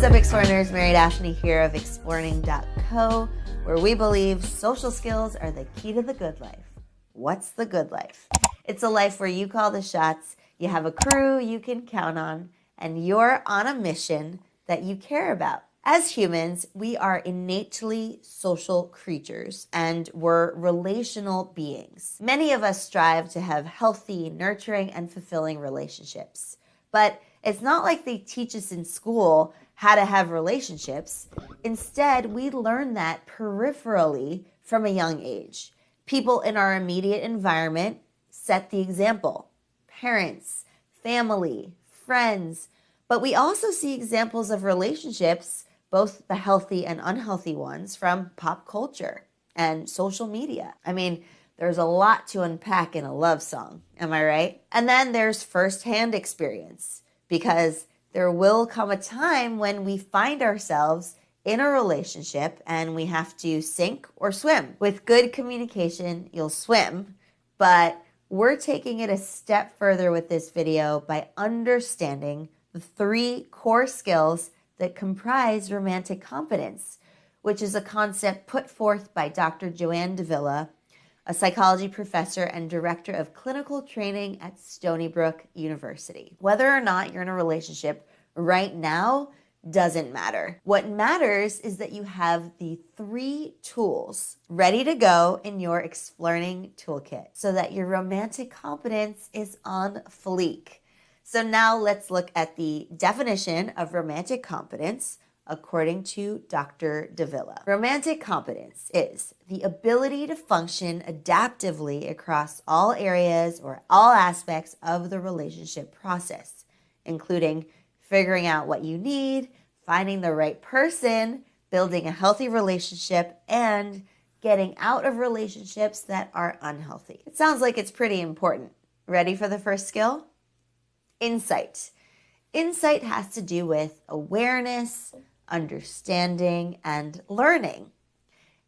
is up, Explorers? Mary Daphne here of Exploring.co, where we believe social skills are the key to the good life. What's the good life? It's a life where you call the shots, you have a crew you can count on, and you're on a mission that you care about. As humans, we are innately social creatures and we're relational beings. Many of us strive to have healthy, nurturing, and fulfilling relationships. But it's not like they teach us in school how to have relationships. Instead, we learn that peripherally from a young age. People in our immediate environment set the example parents, family, friends. But we also see examples of relationships both the healthy and unhealthy ones from pop culture and social media. I mean, there's a lot to unpack in a love song, am I right? And then there's firsthand experience because there will come a time when we find ourselves in a relationship and we have to sink or swim. With good communication, you'll swim, but we're taking it a step further with this video by understanding the three core skills that comprise romantic competence, which is a concept put forth by Dr. Joanne Davila, a psychology professor and director of clinical training at Stony Brook University. Whether or not you're in a relationship right now doesn't matter. What matters is that you have the three tools ready to go in your Exploring toolkit so that your romantic competence is on fleek. So now let's look at the definition of romantic competence according to Dr. Davila. Romantic competence is the ability to function adaptively across all areas or all aspects of the relationship process, including figuring out what you need, finding the right person, building a healthy relationship, and getting out of relationships that are unhealthy. It sounds like it's pretty important. Ready for the first skill? insight. Insight has to do with awareness, understanding, and learning.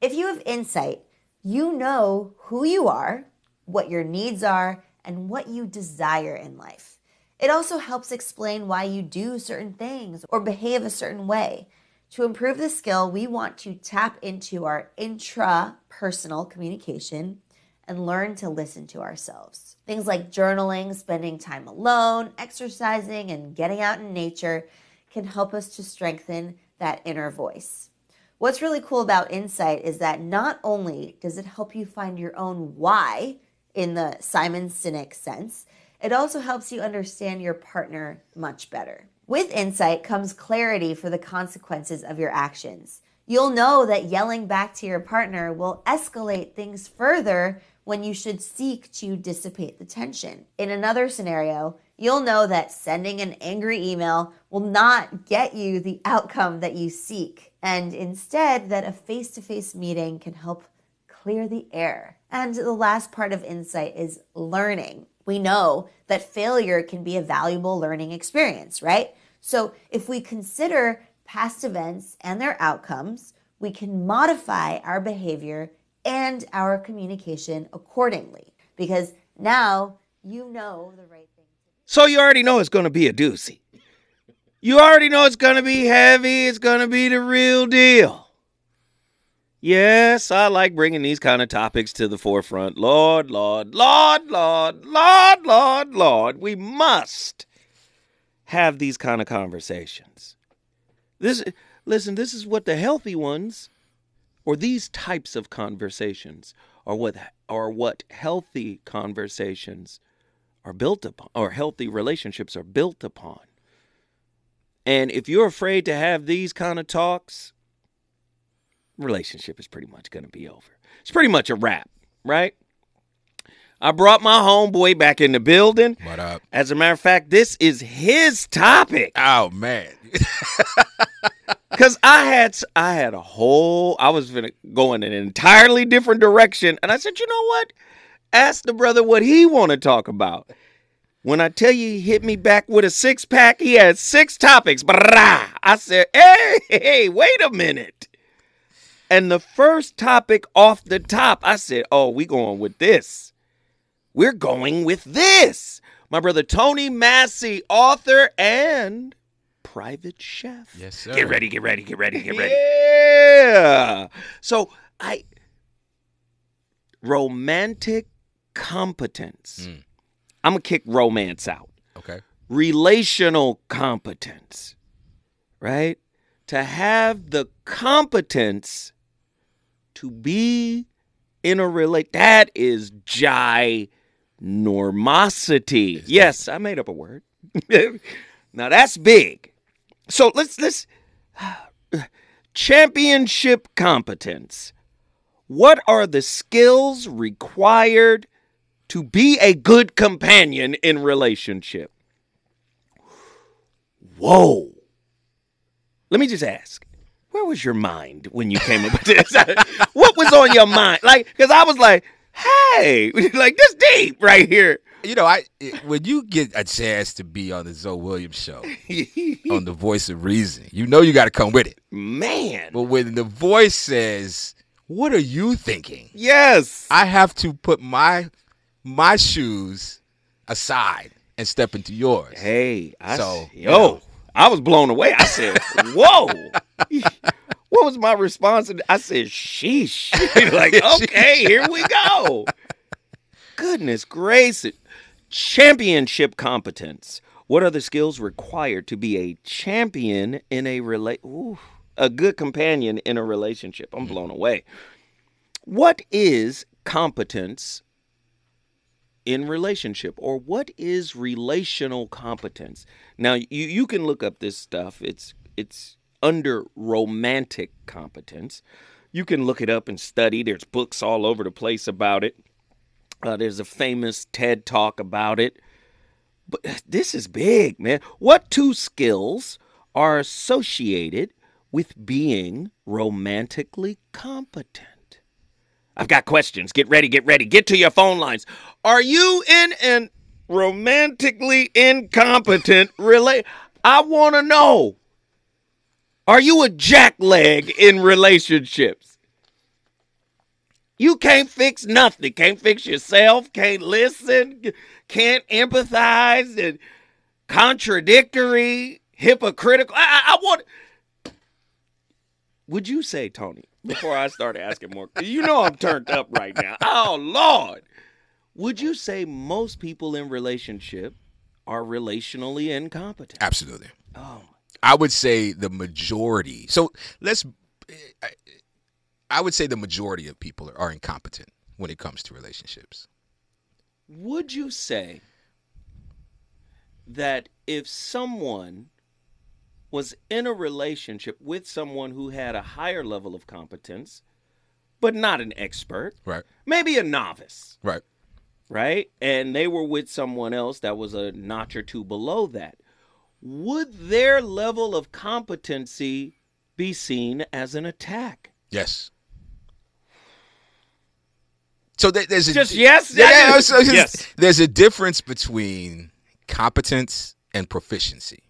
If you have insight, you know who you are, what your needs are, and what you desire in life. It also helps explain why you do certain things or behave a certain way. To improve the skill, we want to tap into our intra-personal communication and learn to listen to ourselves. Things like journaling, spending time alone, exercising, and getting out in nature can help us to strengthen that inner voice. What's really cool about insight is that not only does it help you find your own why in the Simon Sinek sense, it also helps you understand your partner much better. With insight comes clarity for the consequences of your actions. You'll know that yelling back to your partner will escalate things further when you should seek to dissipate the tension. In another scenario, you'll know that sending an angry email will not get you the outcome that you seek, and instead, that a face to face meeting can help clear the air. And the last part of insight is learning. We know that failure can be a valuable learning experience, right? So if we consider past events and their outcomes, we can modify our behavior and our communication accordingly because now you know the right. So you already know it's going to be a doozy. You already know it's going to be heavy, it's going to be the real deal. Yes, I like bringing these kind of topics to the forefront. Lord, Lord, Lord, Lord, Lord, Lord, Lord, we must have these kind of conversations. This listen, this is what the healthy ones or these types of conversations are what are what healthy conversations are built upon or healthy relationships are built upon. And if you're afraid to have these kind of talks, relationship is pretty much going to be over. It's pretty much a wrap, right? I brought my homeboy back in the building. What up? As a matter of fact, this is his topic. Oh man. Cause I had I had a whole I was gonna go in an entirely different direction, and I said, you know what? Ask the brother what he want to talk about. When I tell you he hit me back with a six pack, he had six topics. Brah! I said, hey, hey, wait a minute. And the first topic off the top, I said, oh, we going with this. We're going with this. My brother Tony Massey, author and private chef. Yes, sir. Get ready, get ready, get ready, get ready. Yeah. So I romantic competence. Mm. I'm gonna kick romance out. Okay. Relational competence. Right? To have the competence to be in a relate that is ginormosity. Yes, I made up a word. now that's big. So let's let's championship competence. What are the skills required to be a good companion in relationship? Whoa. Let me just ask. Where was your mind when you came up with this? what was on your mind? Like, because I was like, hey, like this deep right here. You know, I when you get a chance to be on the Zo Williams show on the Voice of Reason, you know you got to come with it. Man. But when the voice says, "What are you thinking?" Yes. I have to put my my shoes aside and step into yours. Hey, I So, you yo, know. I was blown away. I said, "Whoa!" what was my response? I said, "Sheesh!" like, okay, here we go. Goodness gracious! Championship competence. What are the skills required to be a champion in a relate? A good companion in a relationship. I'm mm-hmm. blown away. What is competence in relationship or what is relational competence? Now you you can look up this stuff. It's it's under romantic competence. You can look it up and study. There's books all over the place about it. Uh, there's a famous ted talk about it. But this is big man. What two skills are associated with being romantically competent I've got questions. Get ready, get ready. Get to your phone lines. Are you in an romantically incompetent relate? I want to know. Are you a jackleg in relationships? You can't fix nothing. Can't fix yourself. Can't listen. Can't empathize. And contradictory, hypocritical. I, I, I want. Would you say, Tony, before I start asking more? You know I'm turned up right now. Oh Lord. Would you say most people in relationship are relationally incompetent? Absolutely. Oh, I would say the majority. So let's. Eh, I, I would say the majority of people are, are incompetent when it comes to relationships. would you say that if someone was in a relationship with someone who had a higher level of competence, but not an expert, Right. maybe a novice, Right. right? And they were with someone else that was a notch or two below that. Would their level of competency be seen as an attack? Yes. So there- there's a Just yes? Yeah, yeah, so just- yes. There's a difference between competence and proficiency.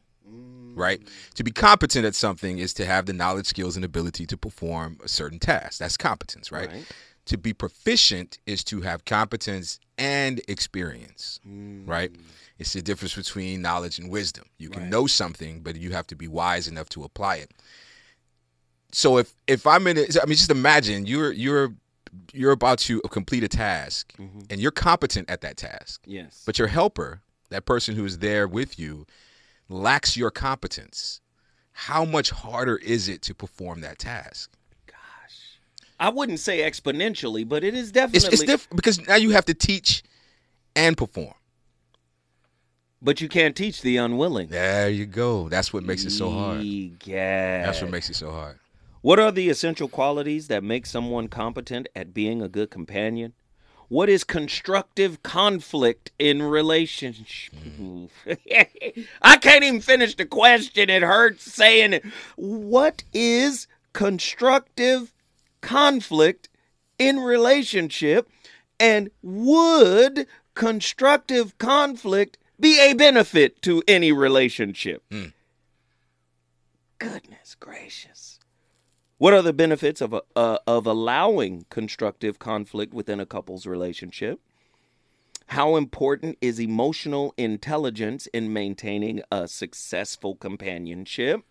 Right? To be competent at something is to have the knowledge, skills, and ability to perform a certain task. That's competence, right? Right. To be proficient is to have competence and experience, hmm. right? It's the difference between knowledge and wisdom. You can Right. know something, but you have to be wise enough to apply it. So if if I'm in, a, I mean, just imagine you're you're you're about to complete a task, mm-hmm. and you're competent at that task, Yes. but your helper, that person who is there with you, lacks your competence. How much harder is it to perform that task? Gosh, I wouldn't say exponentially, but it is It's, definitely. it's different because now you have to teach and perform. But you can't teach the unwilling. There you go. That's what makes it so hard. Yeah. That's what makes it so hard. What are the essential qualities that make someone competent at being a good companion? What is constructive conflict in relationship? Mm-hmm. I can't even finish the question. It hurts saying it. What is constructive conflict in relationship? And would constructive conflict be a benefit to any relationship? Hmm. Goodness gracious. What are the benefits of uh, of allowing constructive conflict within a couple's relationship? How important is emotional intelligence in maintaining a successful companionship?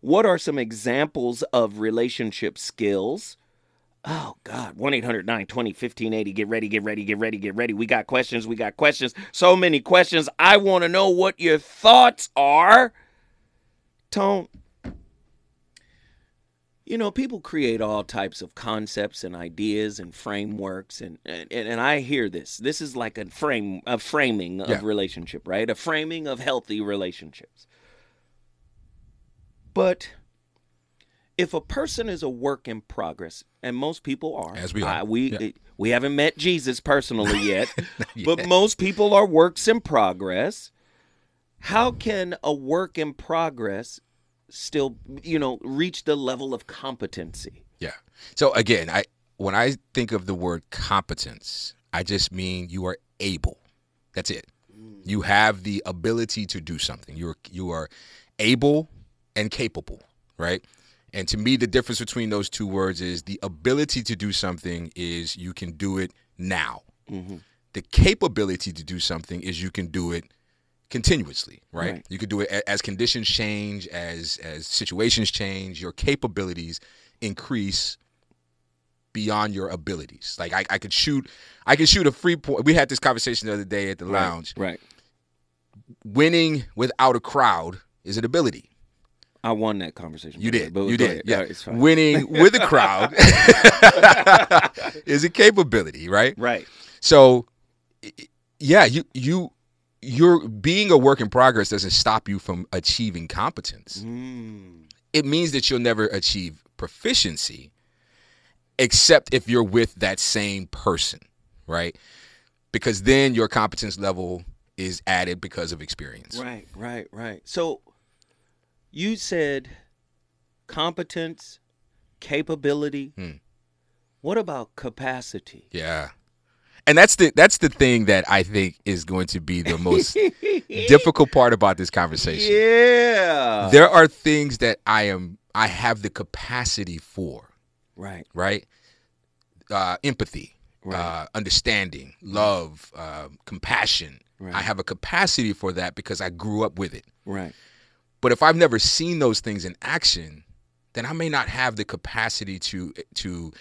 What are some examples of relationship skills? Oh God, 1 800 920 1580. Get ready, get ready, get ready, get ready. We got questions, we got questions. So many questions. I want to know what your thoughts are. Tone, you know, people create all types of concepts and ideas and frameworks, and and, and I hear this. This is like a frame, a framing of Yeah. relationship, right? A framing of healthy relationships. But if a person is a work in progress, and most people are, As we are. I- we Yeah. we haven't met Jesus personally yet, but most people are works in progress. How can a work in progress still, you know, reach the level of competency? Yeah. So again, I when I think of the word competence, I just mean you are able. That's it. Mm. You have the ability to do something. You're you are able and capable, right? And to me the difference between those two words is the ability to do something is you can do it now. Mm-hmm. The capability to do something is you can do it continuously, right? Right. You could do it as conditions change, as as situations change, your capabilities increase beyond your abilities. Like I, I could shoot I could shoot a free point. We had this conversation the other day at the lounge. Right. Winning without a crowd is an ability. I won that conversation. You by the way, did. but You did. ahead. Yeah. Right, it's fine. Winning with a crowd is a capability, right? Right. So yeah, you you you're being a work in progress doesn't stop you from achieving competence. Mm. It means that you'll never achieve proficiency except if you're with that same person, right? Because then your competence level is added because of experience. Right, right, right. So you said competence, capability. Hmm. What about capacity? Yeah. And that's the that's the thing that I think is going to be the most difficult part about this conversation. Yeah. There are things that I am I have the capacity for, right, right? Uh, empathy, Right. uh, understanding, love, uh, compassion. Right. I have a capacity for that because I grew up with it. right. But if I've never seen those things in action, then I may not have the capacity to to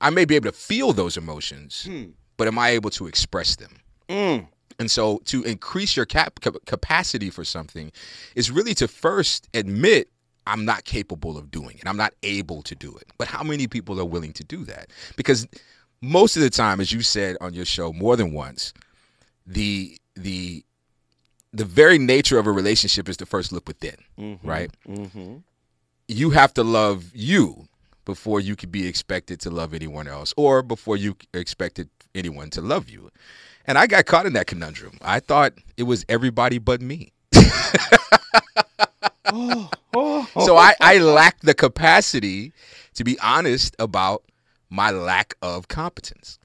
I may be able to feel those emotions, Hmm. But am I able to express them? Mm. And so to increase your cap- cap- capacity for something is really to first admit I'm not capable of doing it. I'm not able to do it. But how many people are willing to do that? Because most of the time as you said on your show more than once, the the the very nature of a relationship is to first look within, right? Mm-hmm. You have to love you before you could be expected to love anyone else or before you expected anyone to love you. And I got caught in that conundrum. I thought it was everybody but me. So I, I lacked the capacity to be honest about my lack of competence.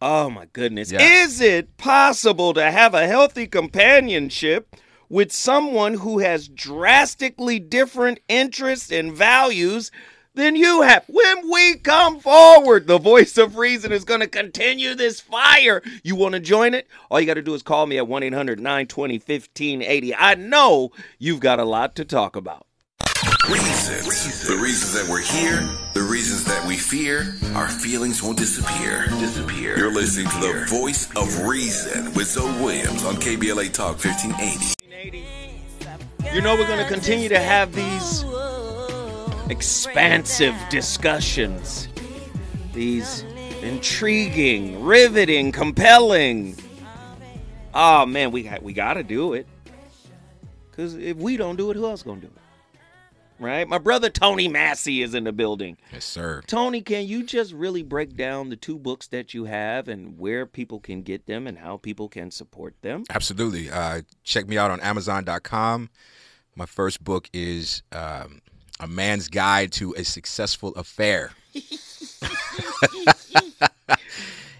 Oh my goodness. Yeah. Is it possible to have a healthy companionship with someone who has drastically different interests and values than you have? When we come forward, the voice of reason is going to continue this fire. You want to join it? All you got to do is call me at 1 800 920 1580. I know you've got a lot to talk about. Reasons. The reasons that we're here, the reasons that we fear, our feelings won't disappear. Disappear. You're listening to the voice of reason with Zo Williams on KBLA Talk 1580. You know, we're going to continue to have these expansive discussions, these intriguing, riveting, compelling. Oh man, we got we got to do it. Cuz if we don't do it, who else going to do it? Right? My brother Tony Massey is in the building. Yes, sir. Tony, can you just really break down the two books that you have and where people can get them and how people can support them? Absolutely. Uh, check me out on Amazon.com. My first book is um, A Man's Guide to a Successful Affair.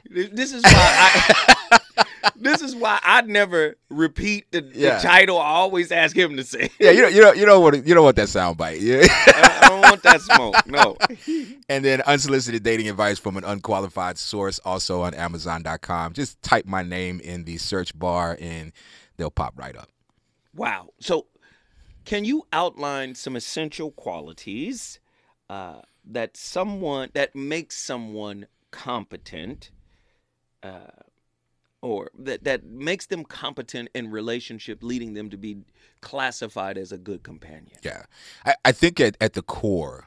This is why I. this this is why I never repeat the, Yeah. the title. I always ask him to say. Yeah, you know, you know, you know what, you know what that sound bite. Yeah. I, I don't want that smoke. No. and then unsolicited dating advice from an unqualified source, also on Amazon.com. Just type my name in the search bar, and they'll pop right up. Wow. So, can you outline some essential qualities uh, that someone that makes someone competent, uh, or that that makes them competent in relationship, leading them to be classified as a good companion? Yeah, I, I think at at the core,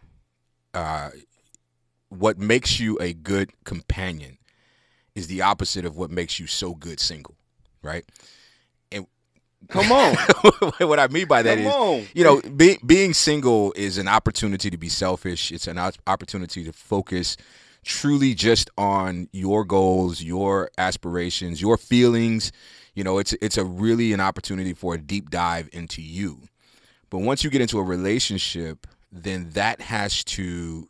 uh, what makes you a good companion is the opposite of what makes you so good single, right? Come on. what I mean by that Come is, on. you know, be, being single is an opportunity to be selfish. It's an opportunity to focus truly just on your goals, your aspirations, your feelings. You know, it's it's a really an opportunity for a deep dive into you. But once you get into a relationship, then that has to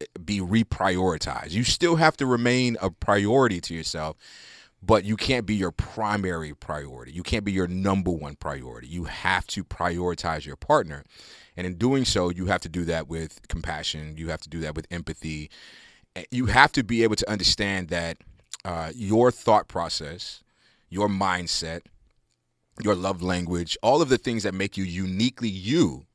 eh, be reprioritized. You still have to remain a priority to yourself, but you can't be your primary priority. You can't be your number one priority. You have to prioritize your partner. And in doing so, you have to do that with compassion. You have to do that with empathy. You have to be able to understand that uh, your thought process, your mindset, your love language, all of the things that make you uniquely you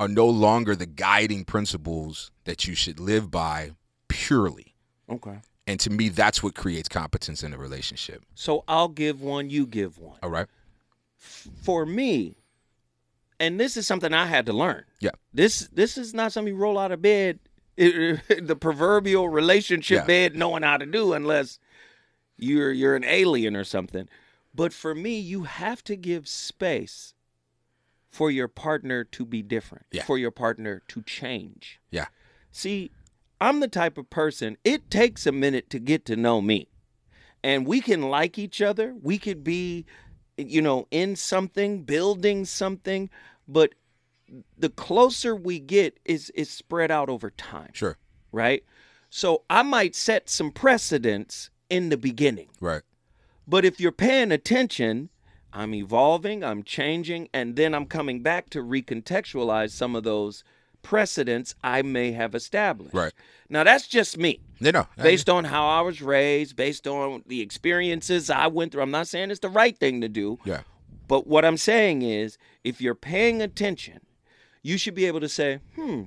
are no longer the guiding principles that you should live by purely. Okay. And to me, that's what creates competence in a relationship. So I'll give one, you give one. All right. For me, and this is something I had to learn. Yeah. This this is not something you roll out of bed, the proverbial relationship Yeah. bed, knowing how to do unless you're you're an alien or something. But for me, you have to give space for your partner to be different, Yeah. for your partner to change. Yeah. See, I'm the type of person, it takes a minute to get to know me. And we can like each other. We could be, you know, in something, building something, but the closer we get is is spread out over time, Sure. right? So I might set some precedents in the beginning. Right. But if you're paying attention, I'm evolving, I'm changing, and then I'm coming back to recontextualize some of those precedents I may have established. Right. Now that's just me. You know, Based on how I was raised, based on the experiences I went through. I'm not saying it's the right thing to do, yeah. but what I'm saying is if you're paying attention, you should be able to say, hmm,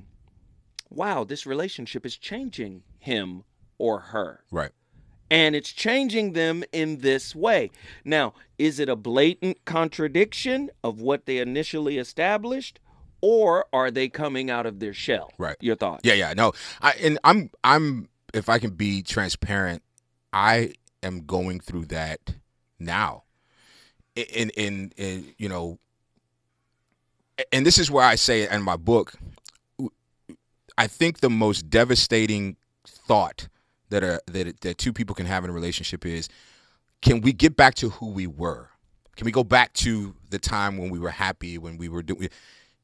wow, this relationship is changing him or her Right. and it's changing them in this way. Now, is it a blatant contradiction of what they initially established, or are they coming out of their shell? Right. Your thoughts? Yeah, yeah, no. I and I'm I'm if I can be transparent, I am going through that now. In in, in you know and this is where I say in my book I think the most devastating thought that are that that two people can have in a relationship is can we get back to who we were? Can we go back to the time when we were happy when we were doing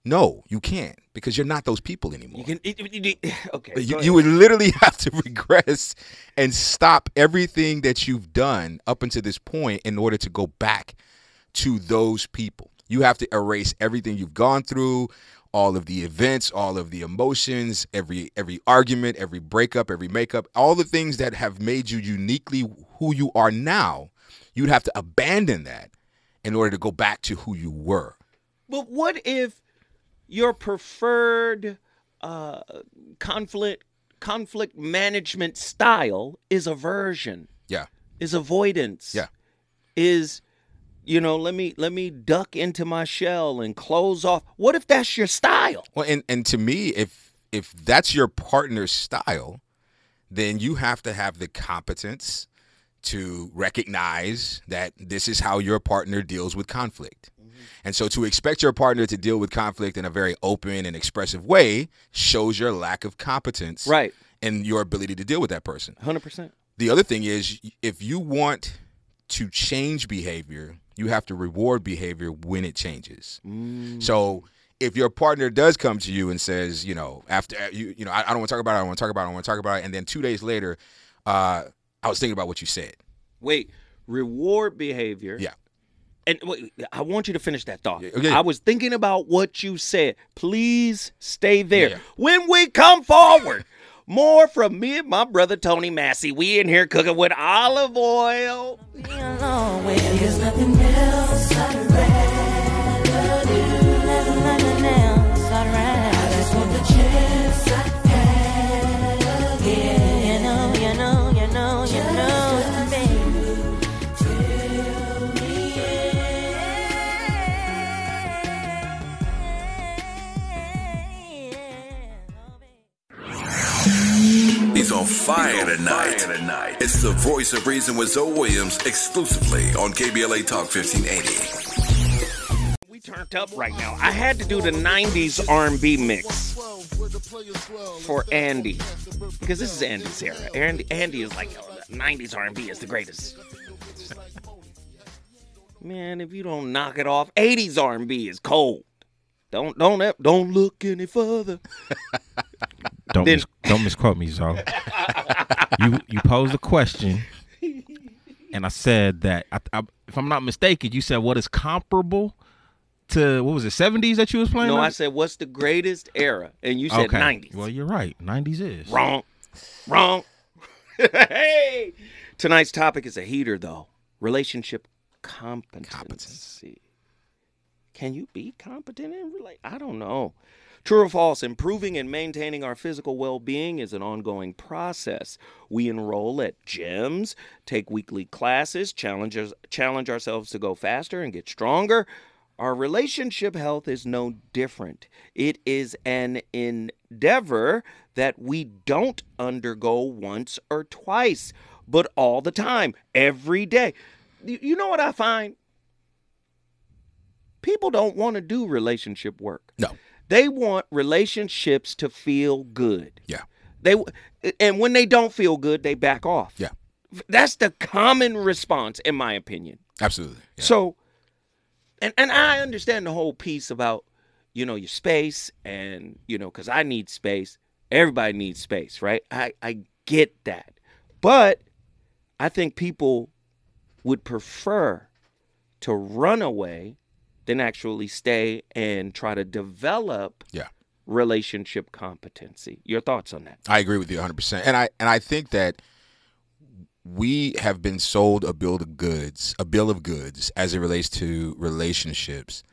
no, you can't because you're not those people anymore. You can. it- it- it- okay. You, you would literally have to regress and stop everything that you've done up until this point in order to go back to those people. You have to erase everything you've gone through, all of the events, all of the emotions, every every argument, every breakup, every makeup, all the things that have made you uniquely who you are now. You'd have to abandon that in order to go back to who you were. But what if your preferred uh, conflict conflict management style is aversion, Yeah. is avoidance? Yeah. Is you know, let me let me duck into my shell and close off. What if that's your style? Well, and and to me, if if that's your partner's style, then you have to have the competence to recognize that this is how your partner deals with conflict. And so to expect your partner to deal with conflict in a very open and expressive way shows your lack of competence Right. in your ability to deal with that person. Hundred percent. The other thing is if you want to change behavior, you have to reward behavior when it changes. So if your partner does come to you and says, you know, after you, you know, I, I don't want to talk about it, I don't want to talk about it, I don't want to talk about it, and then two days later, uh, I was thinking about what you said. Wait, reward behavior. Yeah. And wait, I want you to finish that thought. Yeah, okay. I was thinking about what you said. Please stay there. Yeah, yeah. When we come forward, more from me and my brother Tony Massey. We in here cooking with olive oil. On fire tonight. It's the voice of reason with Zo Williams exclusively on KBLA Talk 1580. We turned up right now. I had to do the '90s R&B mix for Andy because this is Andy's era. Andy, Andy is like, oh, the '90s R&B is the greatest. Man, if you don't knock it off, '80s R&B is cold. Don't don't don't look any further. Don't mis- don't misquote me, Zo. you you posed a question, and I said that I, I, if I'm not mistaken, you said what is comparable to what was it 70s that you was playing? No, on? I said what's the greatest era, and you said okay. '90s. Well, you're right. 90s is Wrong. Wrong. hey. Tonight's topic is a heater, though. Relationship competency. Can you be competent in relate? I don't know. True or false, improving and maintaining our physical well being is an ongoing process. We enroll at gyms, take weekly classes, challenge, challenge ourselves to go faster and get stronger. Our relationship health is no different. It is an endeavor that we don't undergo once or twice, but all the time, every day. You you know what I find? People don't want to do relationship work. No. They want relationships to feel good. Yeah. They and when they don't feel good, they back off. Yeah. That's the common response in my opinion. Absolutely. Yeah. So and and I understand the whole piece about you know your space and you know cuz I need space. Everybody needs space, right? I I get that. But I think people would prefer to run away than actually stay and try to develop Yeah. relationship competency. Your thoughts on that? I agree with you 100%. And I and I think that we have been sold a bill of goods, a bill of goods as it relates to relationships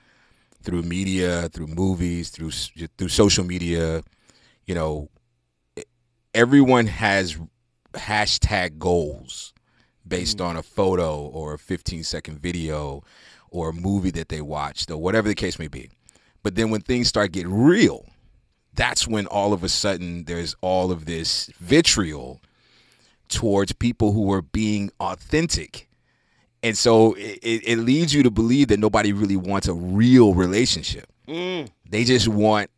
through media, through movies, through through social media, you know, everyone has hashtag goals based mm. on a photo or a 15 second video or a movie that they watched or whatever the case may be. But then when things start getting real, that's when all of a sudden there's all of this vitriol towards people who are being authentic. And so it, it, it leads you to believe that nobody really wants a real relationship. Mm. They just want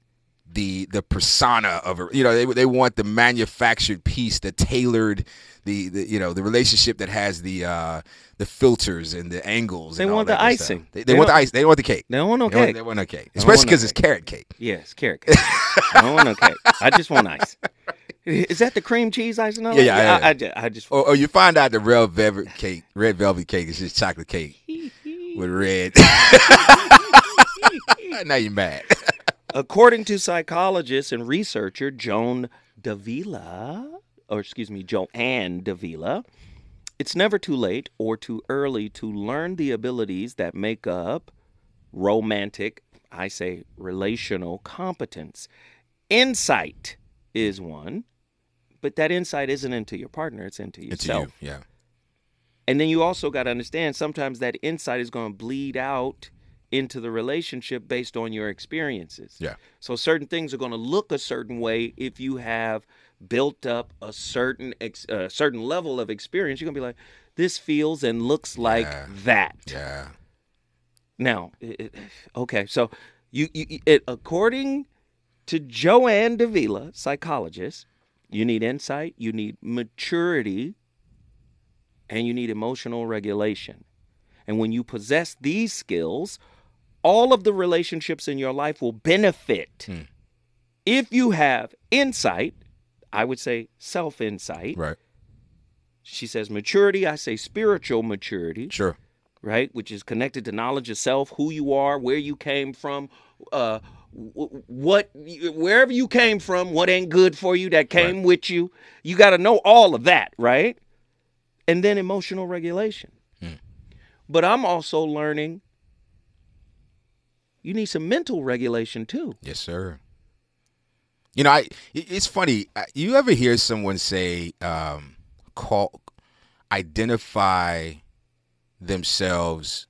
the the persona of a you know they they want the manufactured piece, the tailored the, the you know the relationship that has the uh the filters and the angles. They and all want the icing. They, they They want the ice. They want the cake. They don't want no They want, cake. they want no cake, especially want no because it's carrot cake. Yes, carrot cake. I don't want no cake. I just want ice. Is that the cream cheese icing? Yeah, yeah, yeah. I, I, I just. Or, or you find out the red velvet cake, red velvet cake is just chocolate cake with red. now you're mad. According to psychologist and researcher Joan Davila, or excuse me, Joanne Davila, it's never too late or too early to learn the abilities that make up romantic, I say relational competence. Insight is one, but that insight isn't into your partner, it's into It's yourself. you. Yeah. And then you also got to understand sometimes that insight is going to bleed out into the relationship based on your experiences. Yeah. So certain things are going to look a certain way if you have built up a certain ex- uh, certain level of experience. You're going to be like, this feels and looks like Yeah. that. Yeah. Now, it, it- okay, so you, you it, according to Joanne Davila, psychologist, you need insight, you need maturity, and you need emotional regulation. And when you possess these skills, all of the relationships in your life will benefit. Hmm. If you have insight, I would say self insight, Right. She says maturity. I say spiritual maturity, Sure. right? Which is connected to knowledge of self, who you are, where you came from, uh, what, wherever you came from, what ain't good for you that came with you. You got to know all of that, right? And then emotional regulation. But I'm also learning you need some mental regulation too. Yes, sir. You know, I it's funny. You ever hear someone say, um, "Call, identify themselves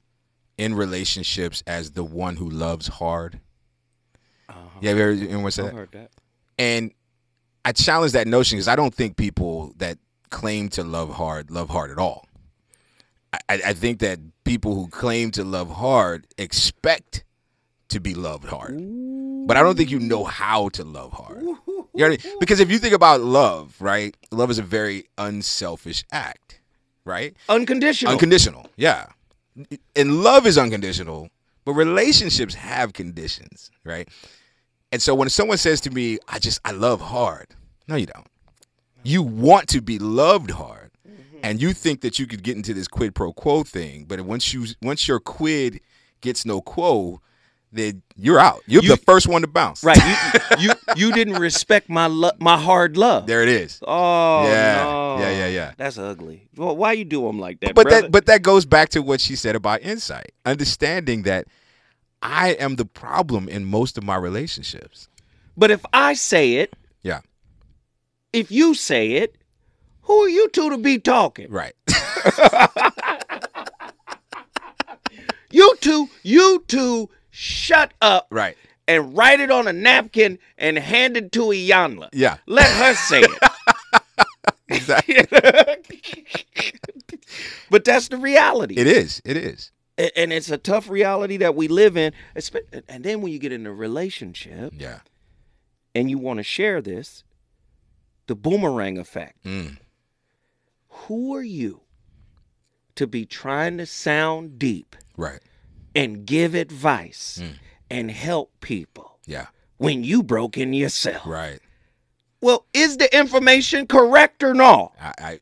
in relationships as the one who loves hard"? Yeah, have you ever anyone say that? heard that. And I challenge that notion because I don't think people that claim to love hard love hard at all. I, I I think that people who claim to love hard expect to be loved hard, but I don't think you know how to love hard. You know what I mean? Because if you think about love, right? Love is a very unselfish act, right? Unconditional. Unconditional, yeah. And love is unconditional, but relationships have conditions, right? And so when someone says to me, I just, I love hard, no, you don't. You want to be loved hard. Mm-hmm. And you think that you could get into this quid pro quo thing, but once you once your quid gets no quo, then you're out. You're You- the first one to bounce. right. You, you you didn't respect my lo- my hard love. There it is. Oh Yeah. no. Yeah, yeah, yeah. That's ugly. Well, why you do them like that, but brother? that but that goes back to what she said about insight understanding that i am the problem in most of my relationships But if I say it, yeah if you say it, who are you two to be talking? right You two, you two, shut up right and write it on a napkin and hand it to Iyanla. yeah Let her say it. exactly but that's the reality. it is it is and it's a tough reality that we live in. And then when you get in a relationship yeah and you want to share this, the boomerang effect. Mm. Who are you to be trying to sound deep right and give advice Mm. and help people yeah when you broke in yourself? right Well, is the information correct or not? i i,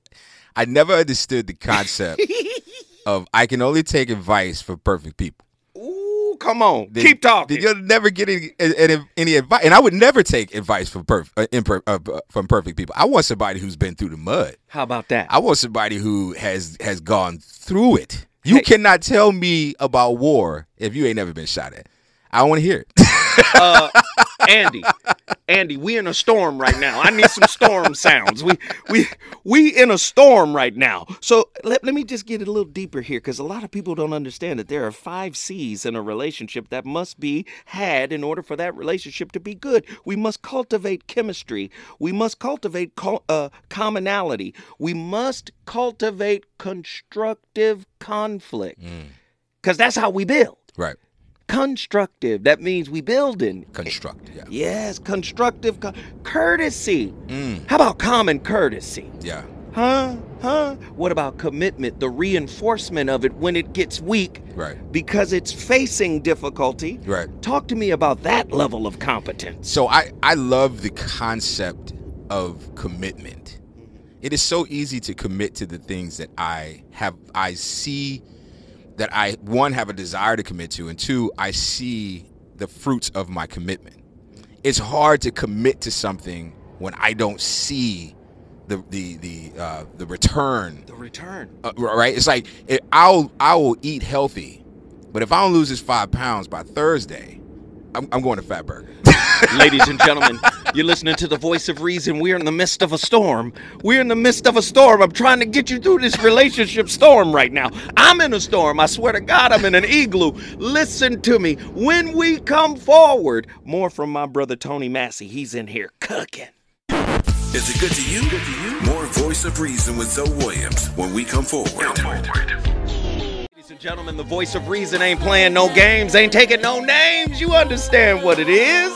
I never understood the concept of i can only take advice from perfect people Ooh, come on. Then- Keep talking. you'll never get any, any, any advice and i would never take advice from perf- uh, imper- uh, uh, from perfect people i want somebody who's been through the mud How about that? I want somebody who has has gone through it. You cannot tell me about war if you ain't never been shot at. I don't want to hear it. Uh, Andy, Andy, we in a storm right now. I need some storm sounds. We we we in a storm right now. So let, let me just get a little deeper here because a lot of people don't understand that there are five C's in a relationship that must be had in order for that relationship to be good. We must cultivate chemistry. We must cultivate co- uh, commonality. We must cultivate constructive conflict because that's how we build. right. Constructive. That means we building. Construct. Yeah. Yes, constructive co- courtesy. Mm. How about common courtesy? Yeah. Huh? Huh? What about commitment, the reinforcement of it when it gets weak Right. because it's facing difficulty? Right. Talk to me about that level of competence. So I I love the concept of commitment. It is so easy to commit to the things that I have I see that I one have a desire to commit to and two I see the fruits of my commitment. It's hard to commit to something when I don't see the the the uh, the return The return. uh, right? It's like it, I'll I will eat healthy, but if I don't lose this five pounds by Thursday, I'm, I'm going to Fatburger. Ladies and gentlemen, you're listening to the voice of reason. We're in the midst of a storm. We're in the midst of a storm. I'm trying to get you through this relationship storm right now. I'm in a storm. I swear to God, I'm in an igloo. Listen to me. When we come forward, more from my brother Tony Massey. He's in here cooking. Is it good to you? Good to you? More voice of reason with Zo Williams when we come forward. Ladies and gentlemen, the voice of reason ain't playing no games, ain't taking no names. You understand what it is?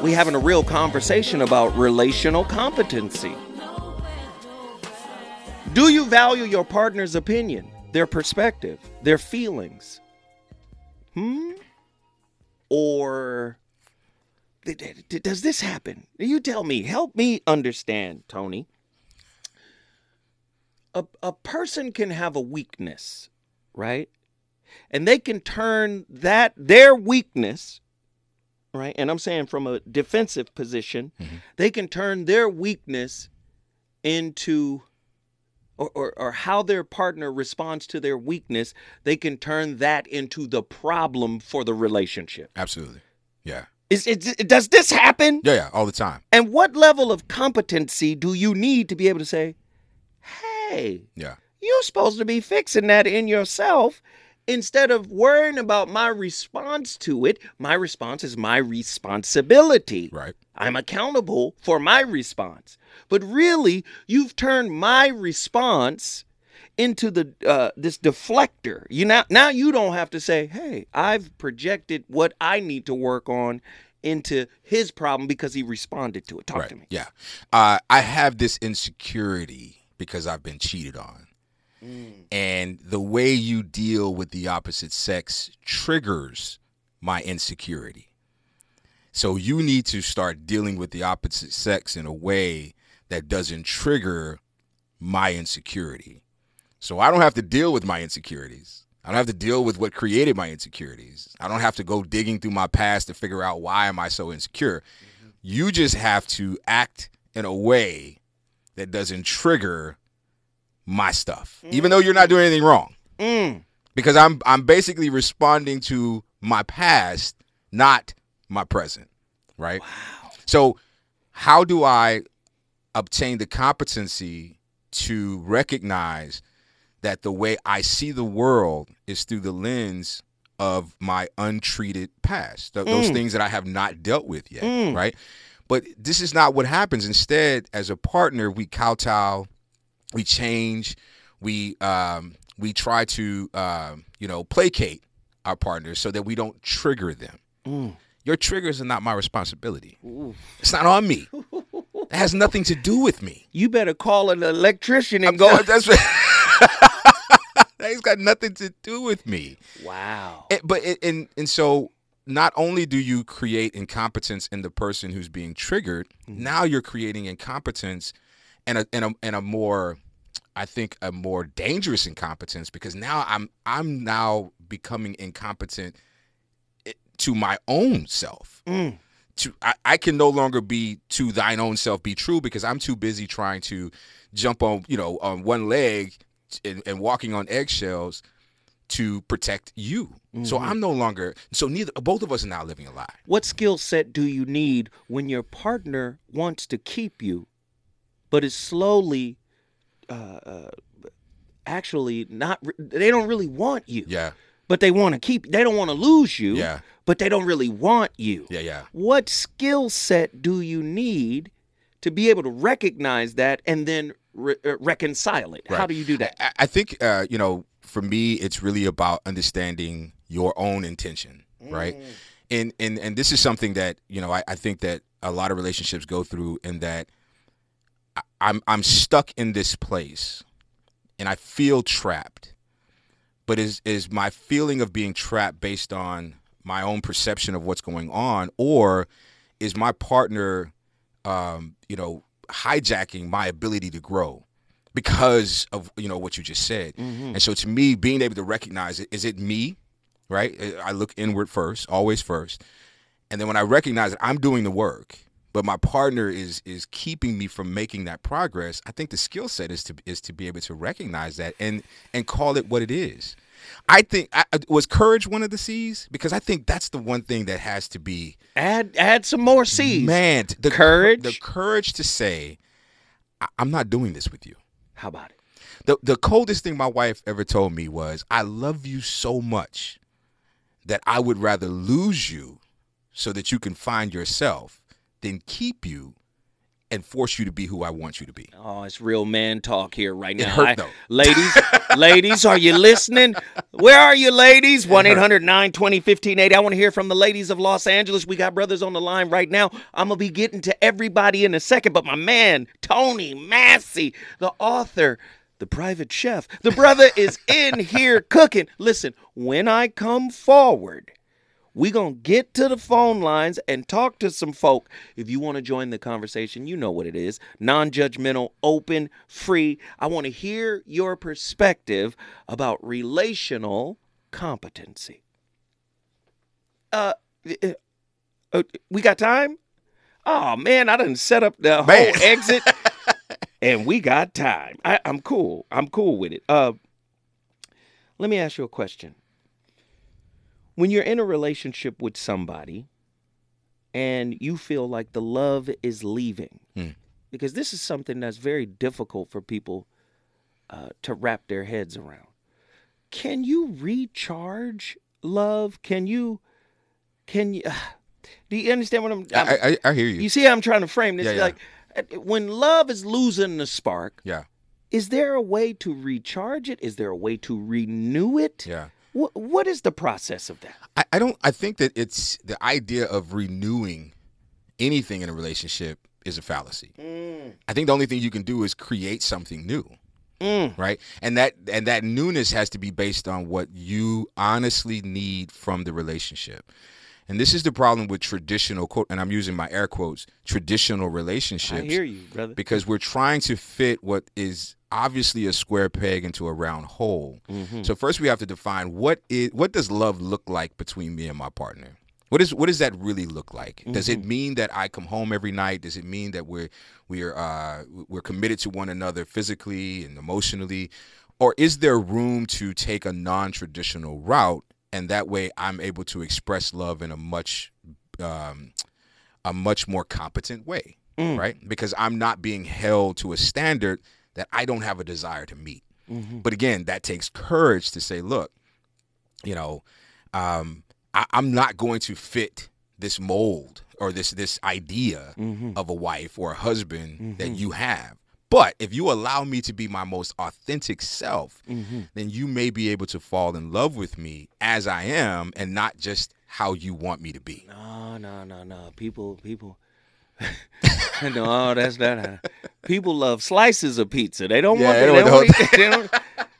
We having a real conversation about relational competency. Do you value your partner's opinion, their perspective, their feelings? Hmm? Or does this happen? You tell me. Help me understand, Tony. a, a person can have a weakness, right? And they can turn that their weakness, right? And I'm saying from a defensive position, mm-hmm. they can turn their weakness into or, or, or how their partner responds to their weakness, they can turn that into the problem for the relationship. Absolutely. Yeah. Is it, does this happen? Yeah, yeah, all the time. And what level of competency do you need to be able to say, hey, Yeah. You're supposed to be fixing that in yourself instead of worrying about my response to it? My response is my responsibility. Right. I'm accountable for my response. But really, you've turned my response into the uh, this deflector. You now now you don't have to say, "Hey, I've projected what I need to work on into his problem because he responded to it." Talk right. to me. Yeah. Uh, I have this insecurity because I've been cheated on. Mm. And the way you deal with the opposite sex triggers my insecurity. So you need to start dealing with the opposite sex in a way that doesn't trigger my insecurity. So I don't have to deal with my insecurities. I don't have to deal with what created my insecurities. I don't have to go digging through my past to figure out why am I so insecure. Mm-hmm. You just have to act in a way that doesn't trigger my stuff. Even though you're not doing anything wrong. Mm. Because I'm I'm basically responding to my past, not my present. Right? So how do I obtain the competency to recognize that the way I see the world is through the lens of my untreated past, th- those things that I have not dealt with yet, right? But this is not what happens. Instead, as a partner, we kowtow, we change, we um, we try to um, you know placate our partners so that we don't trigger them. Your triggers are not my responsibility. It's not on me. It has nothing to do with me. You better call an electrician and I'm go. That's that's got nothing to do with me. Wow. And, but it, and and so not only do you create incompetence in the person who's being triggered, now you're creating incompetence and a and a and a more I think a more dangerous incompetence because now I'm I'm now becoming incompetent eh, to my own self. Mm. To I, I can no longer be to thine own self be true because I'm too busy trying to jump on you know on one leg and, and walking on eggshells to protect you. So mm-hmm. I'm no longer so neither both of us are now living a lie. What skill set do you need when your partner wants to keep you, but it's slowly, uh, uh, actually not? re- They don't really want you. Yeah. But they want to keep. They don't want to lose you. Yeah. But they don't really want you. Yeah, yeah. What skill set do you need to be able to recognize that and then re- uh, reconcile it? How do you do that? I, I think uh, you know, for me, it's really about understanding your own intention, right? And and and this is something that you know I, I think that a lot of relationships go through, in that I'm I'm stuck in this place, and I feel trapped. But is is my feeling of being trapped based on my own perception of what's going on, or is my partner, um, you know, hijacking my ability to grow? because of you know what you just said. And so to me, being able to recognize it, is it me, right? I look inward first, always first, and then when I recognize that I'm doing the work, but my partner is is keeping me from making that progress. I think the skill set is to is to be able to recognize that and and call it what it is. I think I, was courage one of the C's because I think that's the one thing that has to be Add add some more C's. man the Courage. the courage to say I'm not doing this with you. How about it? The the coldest thing my wife ever told me was, "I love you so much that I would rather lose you so that you can find yourself than keep you and force you to be who I want you to be." Oh, it's real man talk here right now. It hurt, I- though. Ladies, ladies, are you listening? Where are you, ladies? 1 800 920 1580. I want to hear from the ladies of Los Angeles. We got brothers on the line right now. I'm going to be getting to everybody in a second, but my man, Tony Massey, the author, the private chef, the brother is in here cooking. Listen, when I come forward, We gonna get to the phone lines and talk to some folk. If you want to join the conversation, you know what it is: non-judgmental, open, free. I want to hear your perspective about relational competency. Uh, uh, we got time? Oh man, I didn't set up the Man. whole exit, and we got time. I, I'm cool. I'm cool with it. Uh, let me ask you a question. When you're in a relationship with somebody, and you feel like the love is leaving, Hmm. because this is something that's very difficult for people uh, to wrap their heads around. Can you recharge love? Can you? Can you? do you understand what I'm? I'm- I, I, I hear you. you see how I'm trying to frame this? Yeah, yeah. Like uh, when love is losing the spark, yeah, is there a way to recharge it? Is there a way to renew it? yeah. What what is the process of that? I, I don't. I think that it's the idea of renewing anything in a relationship is a fallacy. I think the only thing you can do is create something new. Mm. right and that and that newness has to be based on what you honestly need from the relationship and this is the problem with traditional quote and i'm using my air quotes traditional relationships I hear you, brother. because we're trying to fit what is obviously a square peg into a round hole Mm-hmm. so first we have to define what is what does love look like between me and my partner what is what does that really look like? Does Mm-hmm. it mean that I come home every night? Does it mean that we're we're uh, we're committed to one another physically and emotionally, or is there room to take a non-traditional route, and that way I'm able to express love in a much um, a much more competent way, Mm. right? Because I'm not being held to a standard that I don't have a desire to meet. But again, that takes courage to say, look, you know, um, I, I'm not going to fit this mold or this this idea of a wife or a husband that you have. But if you allow me to be my most authentic self, mm-hmm. then you may be able to fall in love with me as I am and not just how you want me to be. No, no, no, no. People, people. no, that's not. People love slices of pizza. They don't Yeah, want. they They, don't want the they don't.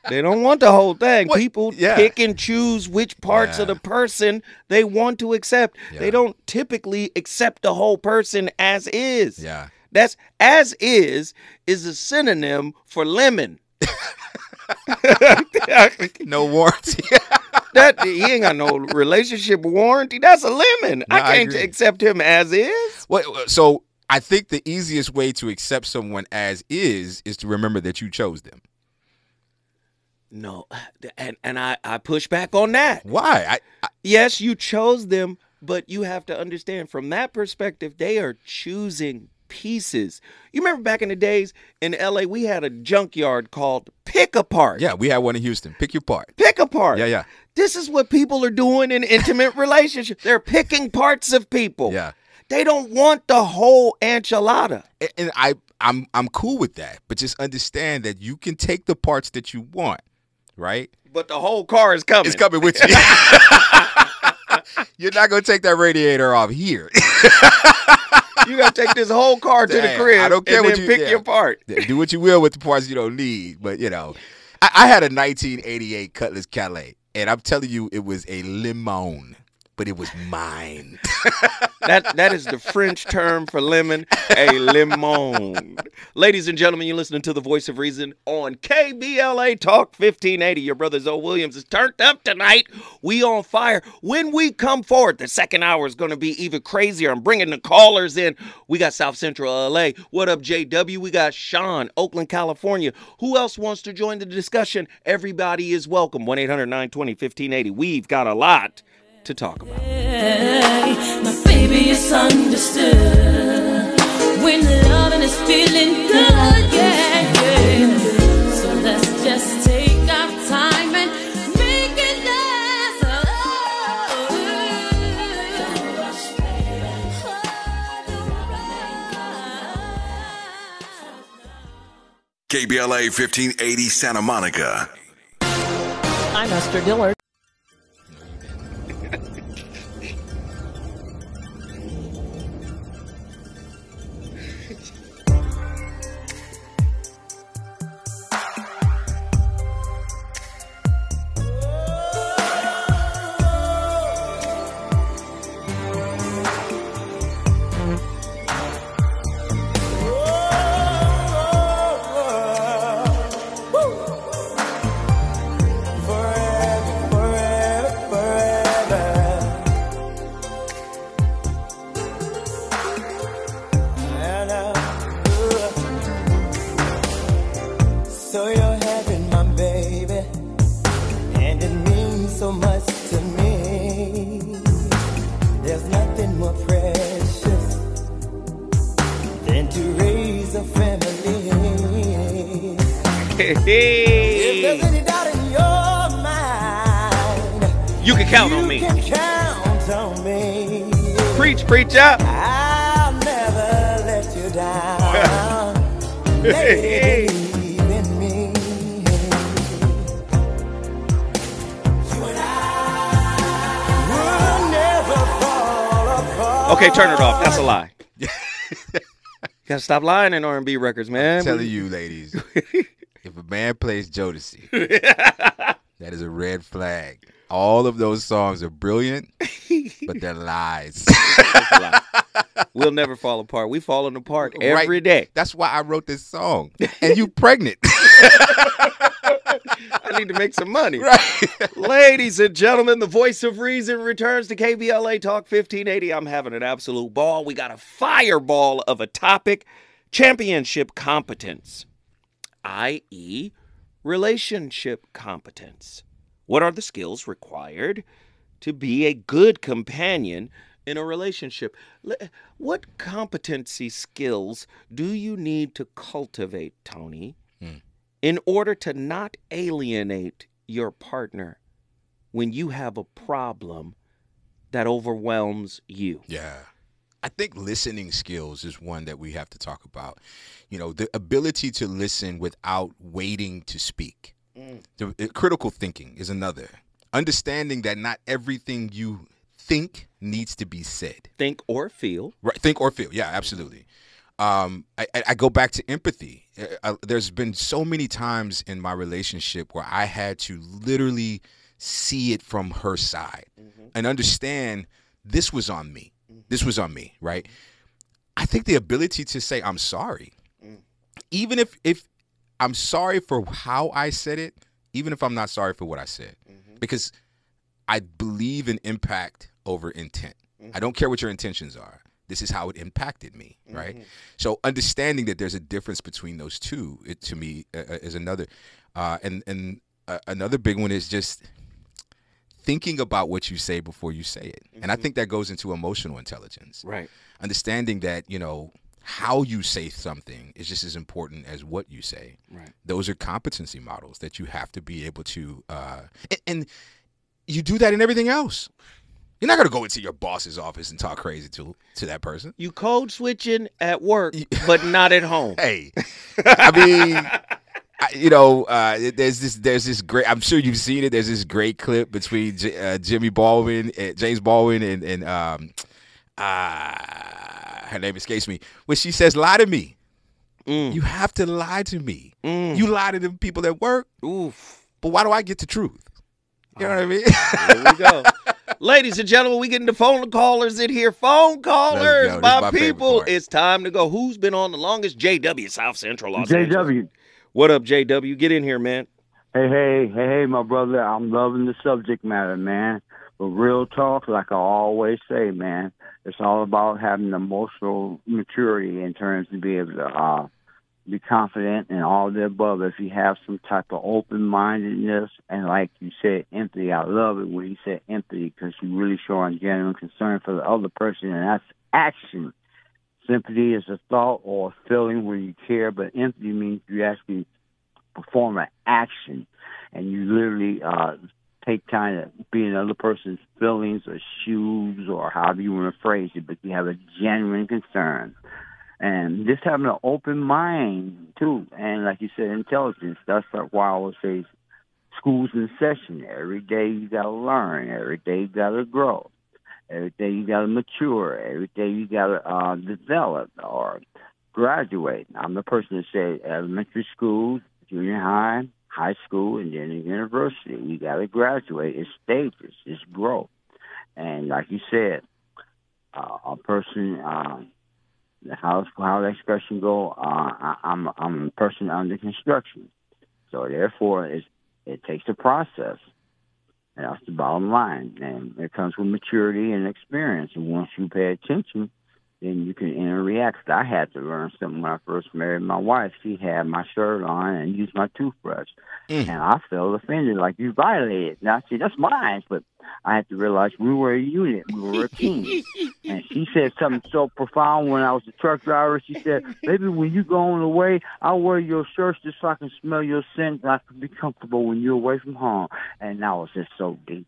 They don't want the whole thing. What? People Yeah. pick and choose which parts of the person they want to accept. Yeah. They don't typically accept the whole person as is. Yeah. That's as is is a synonym for lemon. No warranty. That he ain't got no relationship warranty. That's a lemon. No, I I can't agree. accept him as is. Well, so I think the easiest way to accept someone as is is to remember that you chose them. No, and and I I push back on that. Why? I, I Yes, you chose them, but you have to understand from that perspective, they are choosing pieces. You remember back in the days in LA, we had a junkyard called Pick Apart. yeah, we had one in Houston. Pick your part. Pick Apart. Yeah, yeah, This is what people are doing in intimate relationships. They're picking parts of people. yeah. They don't want the whole enchilada. A- And I, I'm, I'm cool with that. But just understand that you can take the parts that you want, right? But the whole car is coming. It's coming with you. You're not gonna take that radiator off here. You gotta take this whole car to the crib I don't care and what you- pick yeah. your part. Do what you will with the parts you don't need. But you know, I, I had a 1988 Cutlass Calais, and I'm telling you, it was a limon, but it was mine. That that is the French term for lemon, a limon. Ladies and gentlemen, you're listening to the Voice of Reason on KBLA Talk 1580. Your brother Zo Williams is turned up tonight. We on fire. When we come forward, the second hour is going to be even crazier. I'm bringing the callers in. We got South Central LA. What up, JW? We got Sean, Oakland, California. Who else wants to join the discussion? Everybody is welcome. 1 800 920 1580. We've got a lot to talk about. My baby is understood when loving is feeling good, yeah, yeah. So let's just take our time and make it last. KBLA 1580 Santa Monica. I'm Esther Dillard. Mind, you can count on you me. can count on me. Preach, preach out. I'll never let you down. Lady, believe in me. You and I will never fall apart. Okay, turn it off. That's a lie. you gotta stop lying in R&B records, man. I'm telling you, ladies, if a man plays Jodeci, that is a red flag. All of those songs are brilliant, but they're lies. Lie. We'll never fall apart. We falling apart every Right. day. That's why I wrote this song. And you pregnant. I need to make some money. right. Ladies and gentlemen, the voice of reason returns to KBLA Talk 1580. I'm having an absolute ball. We got a fireball of a topic companionship competence, i.e., relationship competence. What are the skills required to be a good companion in a relationship? What competency skills do you need to cultivate, Tony? Hmm. in order to not alienate your partner when you have a problem that overwhelms you. Yeah. I think listening skills is one that we have to talk about. You know, the ability to listen without waiting to speak. The, uh, critical thinking is another. Understanding that not everything you think needs to be said. Think or feel. Right, think or feel. Yeah, absolutely. Um, I, I I go back to empathy. Uh, uh, there's been so many times in my relationship where I had to literally see it from her side and understand this was on me. This was on me, right? I think the ability to say I'm sorry, even if if I'm sorry for how I said it, even if I'm not sorry for what I said, because I believe in impact over intent. I don't care what your intentions are. This is how it impacted me, right? So understanding that there's a difference between those two, it to me uh, uh, is another, uh, and and uh, another big one is just thinking about what you say before you say it, and I think that goes into emotional intelligence. Right. understanding that you know how you say something is just as important as what you say. Right. those are competency models that you have to be able to uh and, and you do that in everything else. You're not going to go into your boss's office and talk crazy to to that person. You code switching at work, but not at home. hey. I mean you know uh there's this there's this great i'm sure you've seen it there's this great clip between J- uh, jimmy baldwin uh, james baldwin and and um uh her name escapes me when she says lie to me Mm. you have to lie to me you lie to the people that work Oof. but why do i get the truth you know what i mean Here we go. Ladies and gentlemen, we getting the phone callers in here. Phone callers, go. My, my people. It's time to go. Who's been on the longest? JW, South Central Los Angeles. What up, JW? Get in here, man. Hey, hey, hey, hey, my brother. I'm loving the subject matter, man. But real talk, like I always say, man, it's all about having emotional maturity in terms to be able to uh, be confident in all the above. If you have some type of open mindedness and, like you said, empathy, I love it when you said empathy because you're really showing genuine concern for the other person, and that's action. Sympathy is a thought or a feeling where you care, but empathy means you actually perform an action and you literally uh, take time to be in other person's feelings or shoes or however you want to phrase it, but you have a genuine concern. And just having an open mind too, and like you said, intelligence. That's why I always say school's in session. Every day you gotta learn. Every day you gotta grow. Every day you gotta mature. Every day you gotta uh, develop or graduate. I'm the person that said elementary school, junior high, high school, and then the university. You gotta graduate. It's stages. It's growth. And like you said, uh, a person. Uh, how how the expression go? Uh, I, I'm I'm a person under construction, so therefore it's, it takes a process, that's the bottom line. And it comes with maturity and experience. And once you pay attention, then you can interact. I had to learn something when I first married my wife. She had my shirt on and used my toothbrush, Mm. and I felt offended, like you violated. Now, see, that's mine, but I had to realize we were a unit. We were a team. and she said something so profound when I was a truck driver. She said, "Baby, when you go on the way, I'll wear your shirt just so I can smell your scent, and I can be comfortable when you're away from home." And that was just so deep.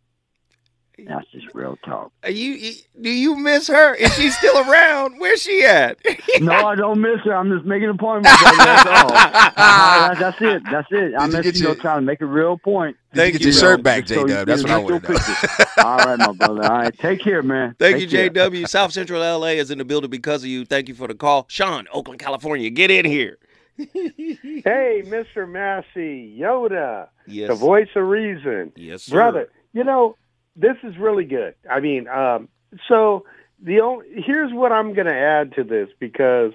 That's just real talk. Are you, you do you miss her? Is she still around? Where's she at? no, I don't miss her. I'm just making a point. Baby, that's all. Uh, that's it. That's it. I'm Did just you know trying to make a real point. Thank Get you, your bro. shirt back, Just so J you Dub. That's what I get want to know. all right, my brother. All right, take care, man. Thank Take you. JW. South Central LA is in the building because of you. Thank you for the call. Sean, Oakland, California, get in here. Hey, Mr. Massey, Yoda, Yes. the voice of reason. Yes, sir. Brother, you know, this is really good. I mean, um, so the only, here's what I'm going to add to this because,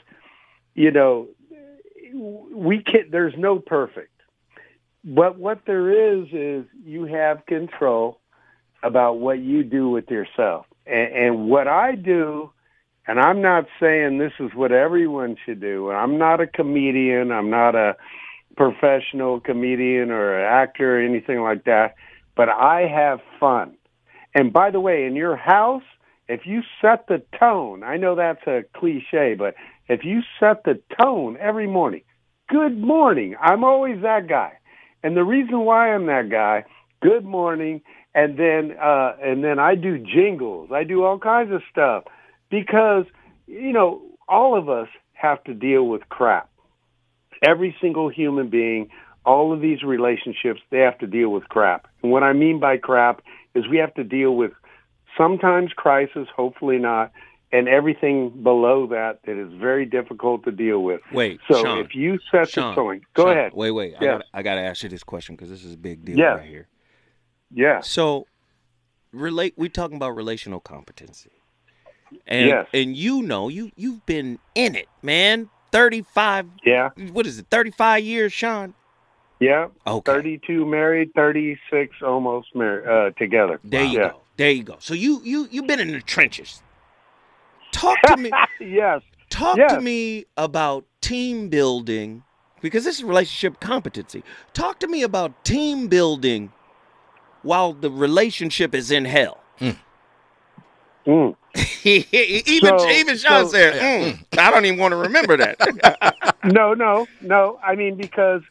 you know, we can there's no perfect. But what there is is you have control about what you do with yourself. And, and what I do, and I'm not saying this is what everyone should do. I'm not a comedian. I'm not a professional comedian or an actor or anything like that. But I have fun. And by the way, in your house, if you set the tone, I know that's a cliche, but if you set the tone every morning, good morning. I'm always that guy. And the reason why I'm that guy, good morning, and then uh and then I do jingles. I do all kinds of stuff because you know, all of us have to deal with crap. Every single human being, all of these relationships, they have to deal with crap. And what I mean by crap is we have to deal with sometimes crisis, hopefully not, and everything below that that is very difficult to deal with. Wait, So Sean. if you set Sean, the tone, go Sean, ahead. Wait, wait. I Yes. gotta, I gotta ask you this question because this is a big deal Yes. right here. Yeah. So, relate. We talking about relational competency, and Yes. and you know you you've been in it, man. Thirty five. Yeah. What is it? Thirty five years, Sean. Yeah. Okay. 32 married, 36 almost married uh, together. There you yeah. go. There you go. So you you you've been in the trenches. Talk to me. yes. Talk Yes. to me about team building because this is relationship competency. Talk to me about team building while the relationship is in hell. Mm. even So- even Sean so- said, "Mm, I don't even want to remember that. no, no, no. I mean, because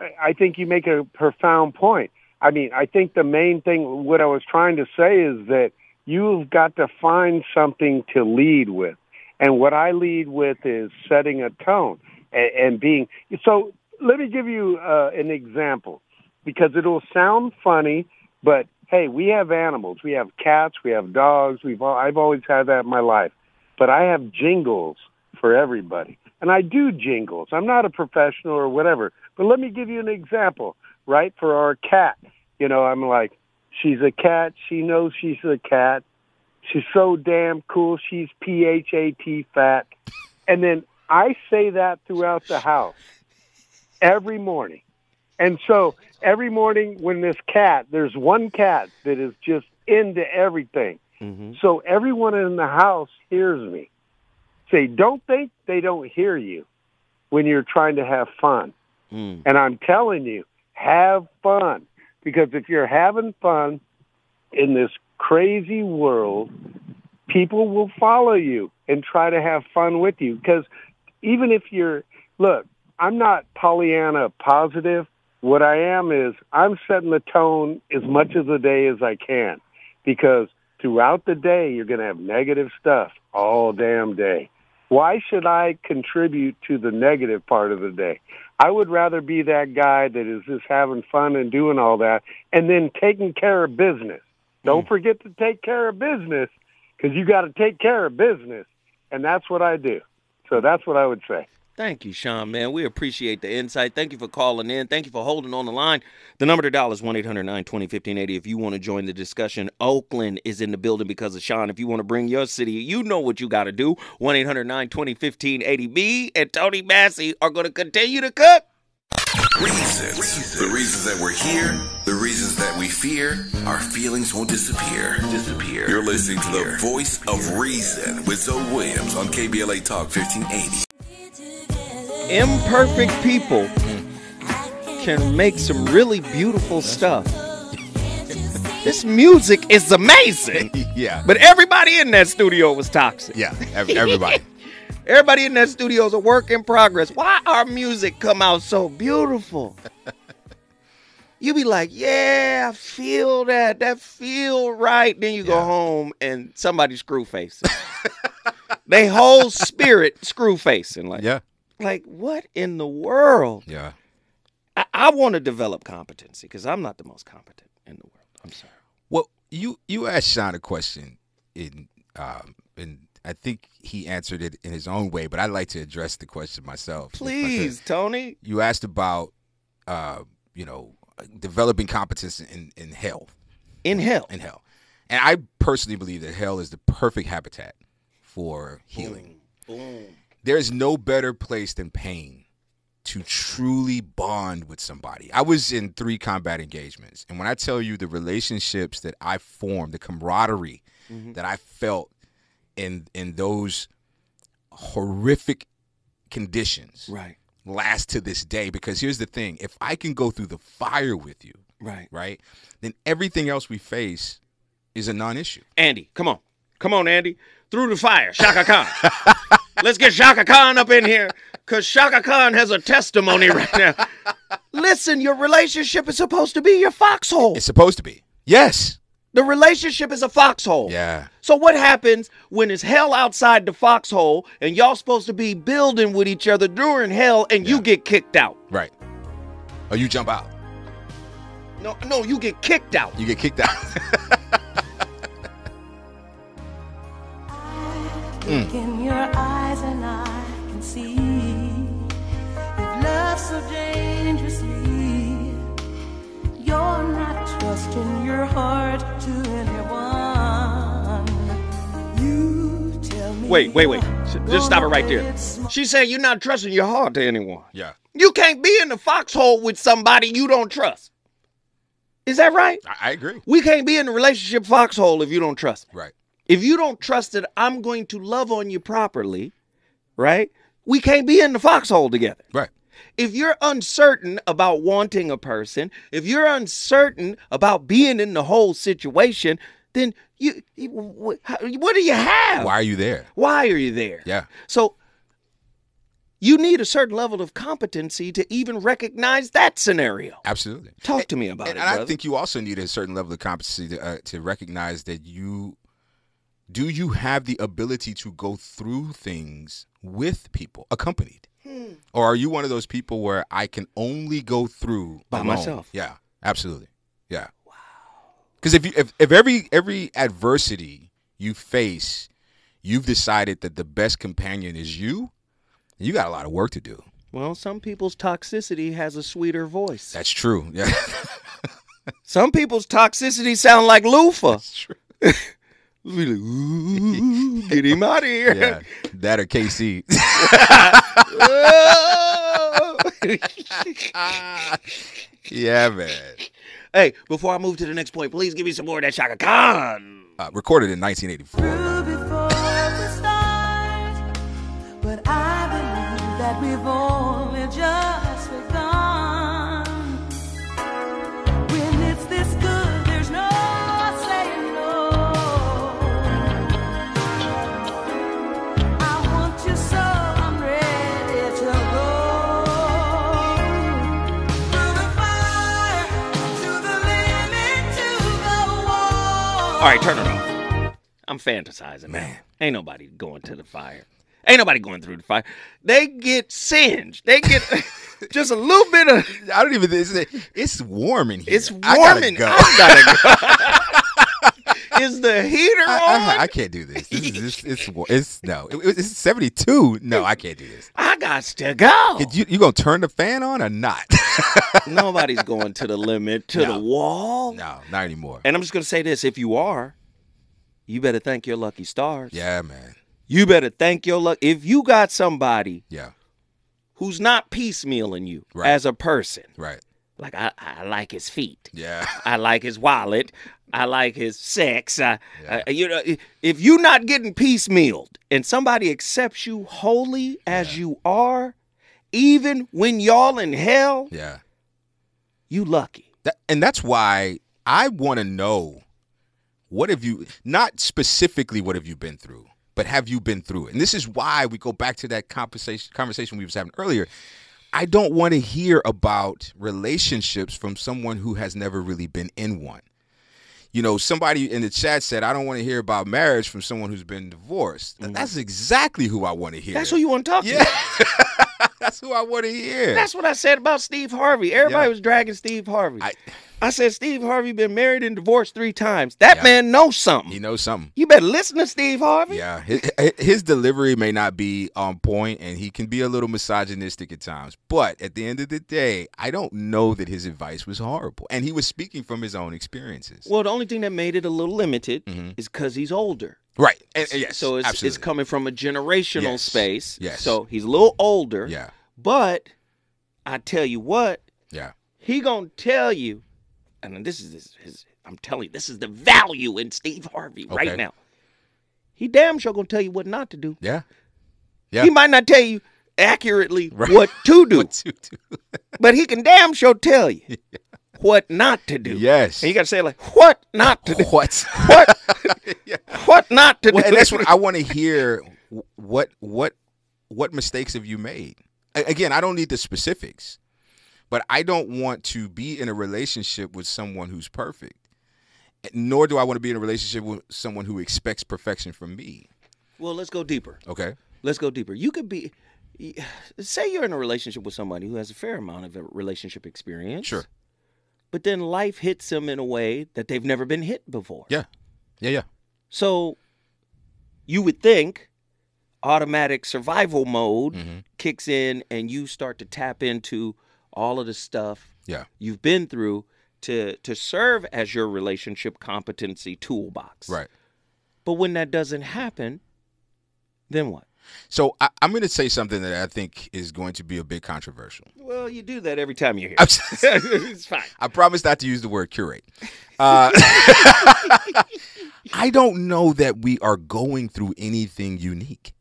I- think you make a profound point. I mean, I think the main thing, what I was trying to say is that you've got to find something to lead with. And what I lead with is setting a tone and, and being. So let me give you uh, an example because it'll sound funny, but hey, we have animals. We have cats. We have dogs. We've all, I've always had that in my life. But I have jingles for everybody. And I do jingles. I'm not a professional or whatever. But let me give you an example, right? For our cat. You know, I'm like, she's a cat. She knows she's a cat. She's so damn cool. She's P H A T fat. And then I say that throughout the house every morning. And so every morning when this cat, there's one cat that is just into everything. Mm-hmm. So everyone in the house hears me. Say, don't think they don't hear you when you're trying to have fun. Mm. And I'm telling you, have fun. Because if you're having fun in this crazy world, people will follow you and try to have fun with you. Because even if you're, look, I'm not Pollyanna positive. What I am is I'm setting the tone as much of the day as I can. Because throughout the day, you're going to have negative stuff all damn day. Why should I contribute to the negative part of the day? I would rather be that guy that is just having fun and doing all that and then taking care of business. Don't hmm. forget to take care of business because you got to take care of business. And that's what I do. So that's what I would say. Thank you, Sean, man. We appreciate the insight. Thank you for calling in. Thank you for holding on the line. The number to dial is 1 800 920 1580 if you want to join the discussion. Oakland is in the building because of Sean. If you want to bring your city, you know what you got to do. 1 800 920 1580. Me and Tony Massey are going to continue to cook. Reasons. The reasons that we're here, the reasons that we fear, our feelings won't disappear. Disappear. You're listening to the voice of reason with Zo Williams on KBLA Talk 1580. Imperfect people can make some really beautiful stuff. This music is amazing. yeah. But everybody in that studio was toxic. Yeah. ev- Everybody. Everybody in that studio is a work in progress. Why our music come out so beautiful? you be like, yeah, I feel that. That feel right. Then you go home and somebody screw face. They whole spirit screw facing. Like, yeah. like what in the world? Yeah. I, I want to develop competency because I'm not the most competent in the world. I'm sorry. Well, you you asked Sean a question in um and I think he answered it in his own way, but I'd like to address the question myself. if I could. Please, Tony. You asked about uh, you know, developing competence in, in health. In hell. In hell. And I personally believe that hell is the perfect habitat for healing. Boom. There's no better place than pain to truly bond with somebody. I was in three combat engagements, and when I tell you the relationships that I formed, the camaraderie mm-hmm. that I felt in in those horrific conditions Right. last to this day because here's the thing, if I can go through the fire with you, Right. right? Then everything else we face is a non-issue. Andy, come on. Come on, Andy. Through the fire, Chaka Khan. Let's get Chaka Khan up in here because Chaka Khan has a testimony right now. Listen, your relationship is supposed to be your foxhole. It's supposed to be. Yes. The relationship is a foxhole. Yeah. So what happens when it's hell outside the foxhole and y'all supposed to be building with each other during hell and you get kicked out? Right. Or you jump out. No, no, you get kicked out. You get kicked out. Look in your eyes and I can see you've loved so dangerously. You're not trusting your heart to anyone. You tell me. Wait, wait, wait. Just stop it right there. gonna She said you're not trusting your heart to anyone. yeah. You can't be in the foxhole with somebody you don't trust. Is that right? I, I agree. We can't be in the relationship foxhole if you don't trust me. Right. If you don't trust that I'm going to love on you properly, right? We can't be in the foxhole together. Right. If you're uncertain about wanting a person, if you're uncertain about being in the whole situation, then you, what, do you have? Why are you there? Why are you there? Yeah. So you need a certain level of competency to even recognize that scenario. Absolutely. Talk to me about and it, and I think you also need a certain level of competency to, uh, to recognize that you do you have the ability to go through things with people accompanied Hmm. or are you one of those people where i can only go through By alone? myself. yeah absolutely yeah wow because if you if, if every every adversity you face you've decided that the best companion is you you got a lot of work to do well, some people's toxicity has a sweeter voice. that's true yeah Some people's toxicity sound like Luther. that's true Be like, "Ooh, Get him out of here. yeah that or kc yeah man hey, before I move to the next point, please give me some more of that Chaka Khan. uh, recorded in 1984 All right, turn it off. I'm fantasizing, man. Ain't nobody going to the fire. Ain't nobody going through the fire. They get singed. They get just a little bit of. I don't even. It's, it's warm in here. It's I warm gotta and go. I gotta go. Is the heater I, on? I, I can't do this. This is this, it's wa- it's no. It- it's seventy two. No, I can't do this. I got to go. You, you gonna turn the fan on or not? Nobody's going to the limit, to No. the wall. no, not anymore. And I'm just going to say this if you are, you better thank your lucky stars. Yeah, man. You better thank your luck. If you got somebody Yeah, who's not piecemealing you Right. as a person. Right. Like I, I like his feet. Yeah. I like his wallet. I like his sex. I, I- you know, if you're not getting piecemealed and somebody accepts you wholly as you are, even when y'all in hell, Yeah. you lucky. That, and that's why I want to know what have you not specifically what have you been through, but have you been through it? And this is why we go back to that conversation conversation we was having earlier. I don't want to hear about relationships from someone who has never really been in one. You know, somebody in the chat said, I don't want to hear about marriage from someone who's been divorced. Mm. That's exactly who I want to hear. That's who you want to talk Yeah. to. That's who I want to hear. That's what I said about Steve Harvey. Everybody Yeah. was dragging Steve Harvey. I- I, said Steve Harvey been married and divorced three times. That Yeah. man knows something. he knows something. You better listen to Steve Harvey. Yeah, his, his delivery may not be on point, and he can be a little misogynistic at times. But at the end of the day, I don't know that his advice was horrible, and he was speaking from his own experiences. Well, the only thing that made it a little limited Mhm. is because he's older. right? And, and yes, so it's, it's coming from a generational Yes. space. Yes. So he's a little older. Yeah, But I tell you what, yeah, he gonna tell you, and this is his, his I'm telling you, this is the value in Steve Harvey right now. He damn sure gonna tell you what not to do. yeah. Yeah. He might not tell you accurately Right. what to do, What to do? but he can damn sure tell you what not to do. Yes. And you gotta say like, what not to do? What? What? Yeah. What not to Well, do? and that's what I want to hear. What what what mistakes have you made? Again, I don't need the specifics, but I don't want to be in a relationship with someone who's perfect. Nor do I want to be in a relationship with someone who expects perfection from me. Well, let's go deeper. Okay. Let's go deeper. You could be, say, you're in a relationship with somebody who has a fair amount of relationship experience. Sure. But then life hits them in a way that they've never been hit before. Yeah. Yeah. Yeah. So you would think automatic survival mode Mhm. kicks in and you start to tap into all of the stuff Yeah. you've been through to to serve as your relationship competency toolbox. Right. But when that doesn't happen, then what? So I, I'm going to say something that I think is going to be a bit controversial. Well, you do that every time you're here. Just- it's fine. I promise not to use the word curate. Uh, I don't know that we are going through anything unique.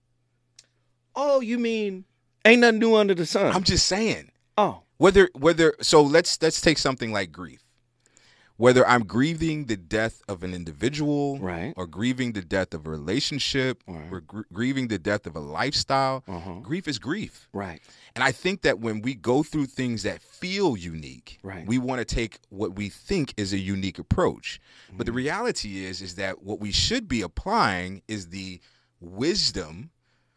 Oh, you mean ain't nothing new under the sun? I'm just saying. oh, Whether whether so let's let's take something like grief. Whether I'm grieving the death of an individual, Right. or grieving the death of a relationship, Right. or gr- grieving the death of a lifestyle, Uh-huh. grief is grief. right. And I think that when we go through things that feel unique, Right. we want to take what we think is a unique approach. But the Mm-hmm. reality is is that what we should be applying is the wisdom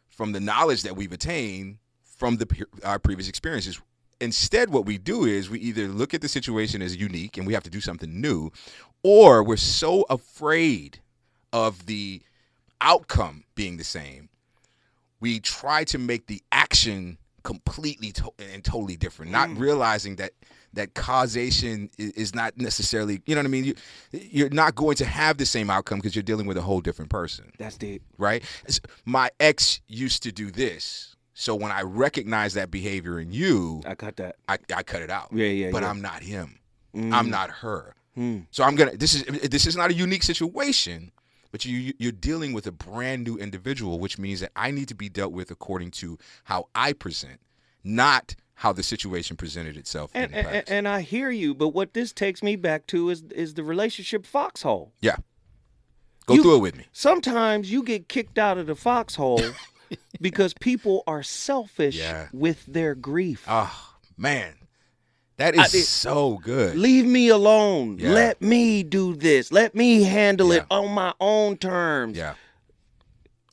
from the knowledge that we've attained from the our previous experiences. Instead, what we do is we either look at the situation as unique and we have to do something new, or we're so afraid of the outcome being the same we try to make the action completely to- and totally different, not mm. realizing that that causation is not necessarily, you know what I mean? You, you're not going to have the same outcome because you're dealing with a whole different person, That's deep. right? My ex used to do this. So when I recognize that behavior in you, I cut that. I, I cut it out. Yeah, yeah, But yeah. I'm not him. Mm. I'm not her. Mm. So I'm gonna. This is this is not a unique situation, but you you're dealing with a brand new individual, which means that I need to be dealt with according to how I present, not how the situation presented itself And, and and I hear you, but what this takes me back to is is the relationship foxhole. yeah, go You- through it with me. Sometimes you get kicked out of the foxhole because people are selfish Yeah. with their grief. Oh man, That is I so good. Leave me alone. Yeah. Let me do this. Let me handle it on my own terms. Yeah.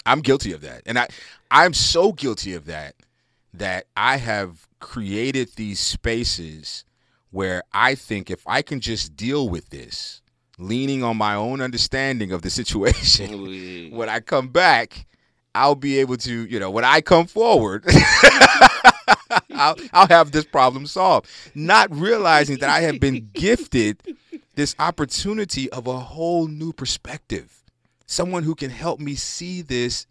I'm guilty of that. And I I'm so guilty of that that I have created these spaces where I think if I can just deal with this, leaning on my own understanding of the situation, when I come back, I'll be able to, you know, when I come forward, I'll, I'll have this problem solved. Not realizing that I have been gifted this opportunity of a whole new perspective. Someone who can help me see this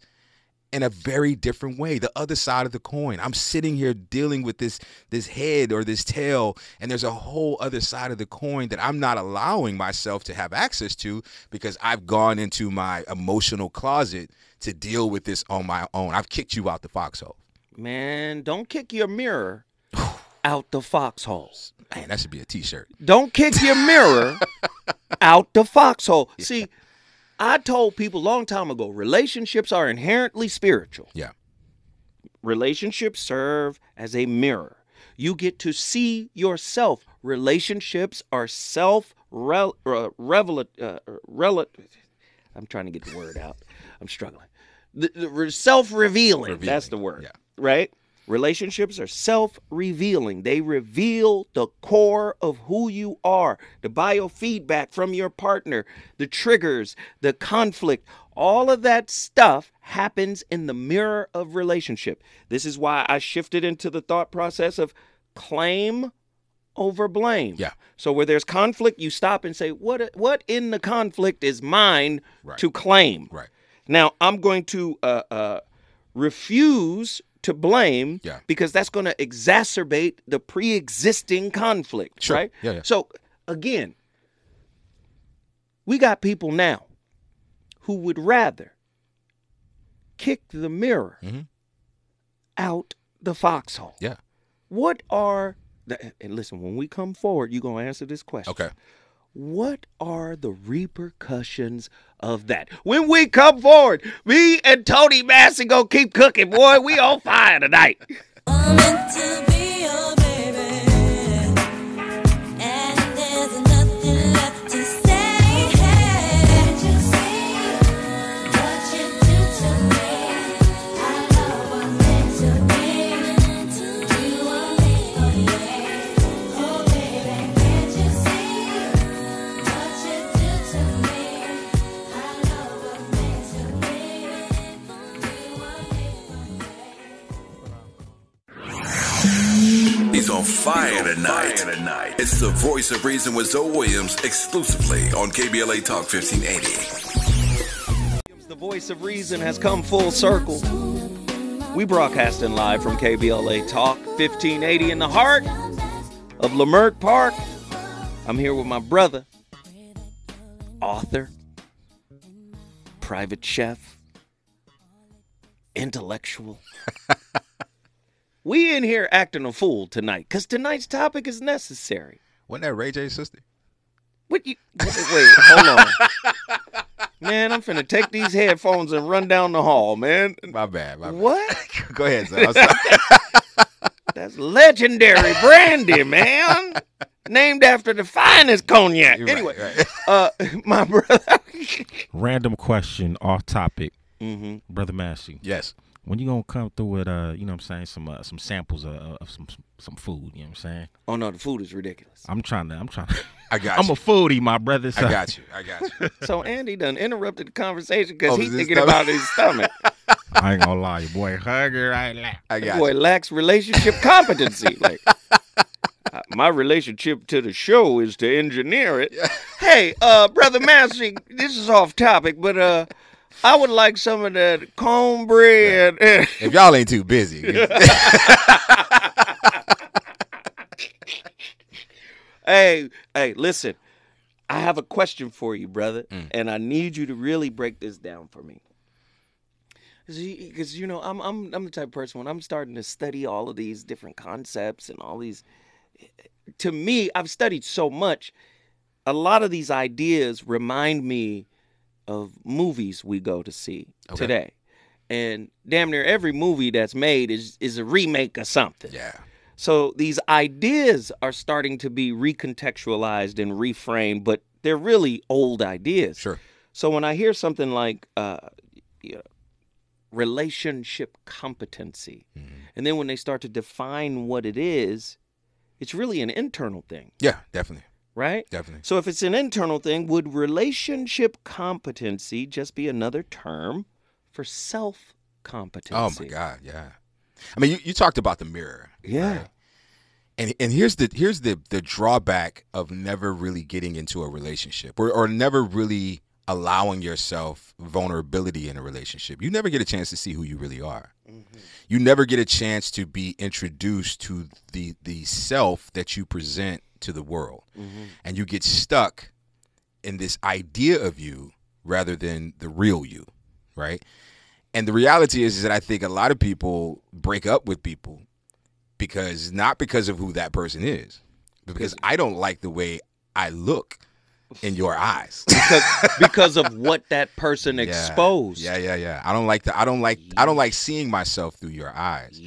in a very different way. The other side of the coin. I'm sitting here dealing with this this head or this tail, and there's a whole other side of the coin that I'm not allowing myself to have access to because I've gone into my emotional closet to deal with this on my own. I've kicked you out the foxhole. Man, don't kick your mirror out the foxholes. Man, that should be a T-shirt. Don't kick your mirror out the foxhole. See, I told people a long time ago relationships are inherently spiritual. Yeah. Relationships serve as a mirror. You get to see yourself. Relationships are self rel- uh, revel- uh, rel- I'm trying to get the word out. I'm struggling. The, the re- self-revealing. That's the word. yeah. Right? Relationships are self-revealing. They reveal the core of who you are, the biofeedback from your partner, the triggers, the conflict. All of that stuff happens in the mirror of relationship. This is why I shifted into the thought process of claim over blame. Yeah. So where there's conflict, you stop and say, "What? What in the conflict is mine Right. to claim?" Right. Now I'm going to uh, uh, refuse to blame Yeah. because that's going to exacerbate the pre-existing conflict. Sure. Right. Yeah, yeah. So again, we got people now who would rather kick the mirror Mhm. out the foxhole. Yeah. What are the, and listen, when we come forward, you're gonna answer this question. Okay. What are the repercussions of that? When we come forward, me and Tony Massey gonna keep cooking, boy. We on fire tonight. fire tonight. It's the voice of reason with Zo Williams exclusively on KBLA Talk 1580. The voice of reason has come full circle. We broadcasting live from KBLA Talk 1580 in the heart of Leimert Park. I'm here with my brother, author, private chef, intellectual. we in here acting a fool tonight because tonight's topic is necessary. Wasn't that Ray J's sister? What you wait, wait, hold on. Man, I'm finna take these headphones and run down the hall, man. My bad. My bad. What? Go ahead, son. I'm sorry. That's legendary brandy, man. Named after the finest cognac. You're anyway, right. uh, my brother. Random question, off topic, hmm brother Massey. yes. When you gonna come through with uh, you know what I'm saying, some uh, some samples of, of some some food, you know what I'm saying? Oh no, the food is ridiculous. I'm trying to I'm trying to I got you. I'm you. a foodie, my brother. I so- got you. I got you. So Andy done interrupted the conversation because Oh, he's thinking stomach? about his stomach. I ain't gonna lie, your boy hungry right now. I got Boy you. lacks relationship competency. Like uh, my relationship to the show is to engineer it. Hey, uh, brother Massey, this is off topic, but uh, I would like some of that cornbread. If y'all ain't too busy, hey, hey, listen. I have a question for you, brother, Mm. and I need you to really break this down for me. Because you know, I'm I'm I'm the type of person when I'm starting to study all of these different concepts and all these. To me, I've studied so much. A lot of these ideas remind me of movies we go to see Okay. today, and damn near every movie that's made is is a remake of something. yeah. So these ideas are starting to be recontextualized and reframed, but they're really old ideas. Sure. So when I hear something like uh, you know, relationship competency, Mm-hmm. and then when they start to define what it is, it's really an internal thing, Yeah, definitely. Right? Definitely. So if it's an internal thing, would relationship competency just be another term for self competency? Oh my God, yeah. I mean, you, you talked about the mirror. Yeah. right? And and here's the here's the the drawback of never really getting into a relationship or or never really allowing yourself vulnerability in a relationship, you never get a chance to see who you really are. Mm-hmm. You never get a chance to be introduced to the the self that you present to the world. Mm-hmm. And you get stuck in this idea of you rather than the real you, right? And the reality is, is that I think a lot of people break up with people because not because of who that person is, but because I don't like the way I look in your eyes. because because of what that person Yeah. exposed. Yeah, yeah, yeah. I don't like the I don't like I don't like seeing myself through your eyes.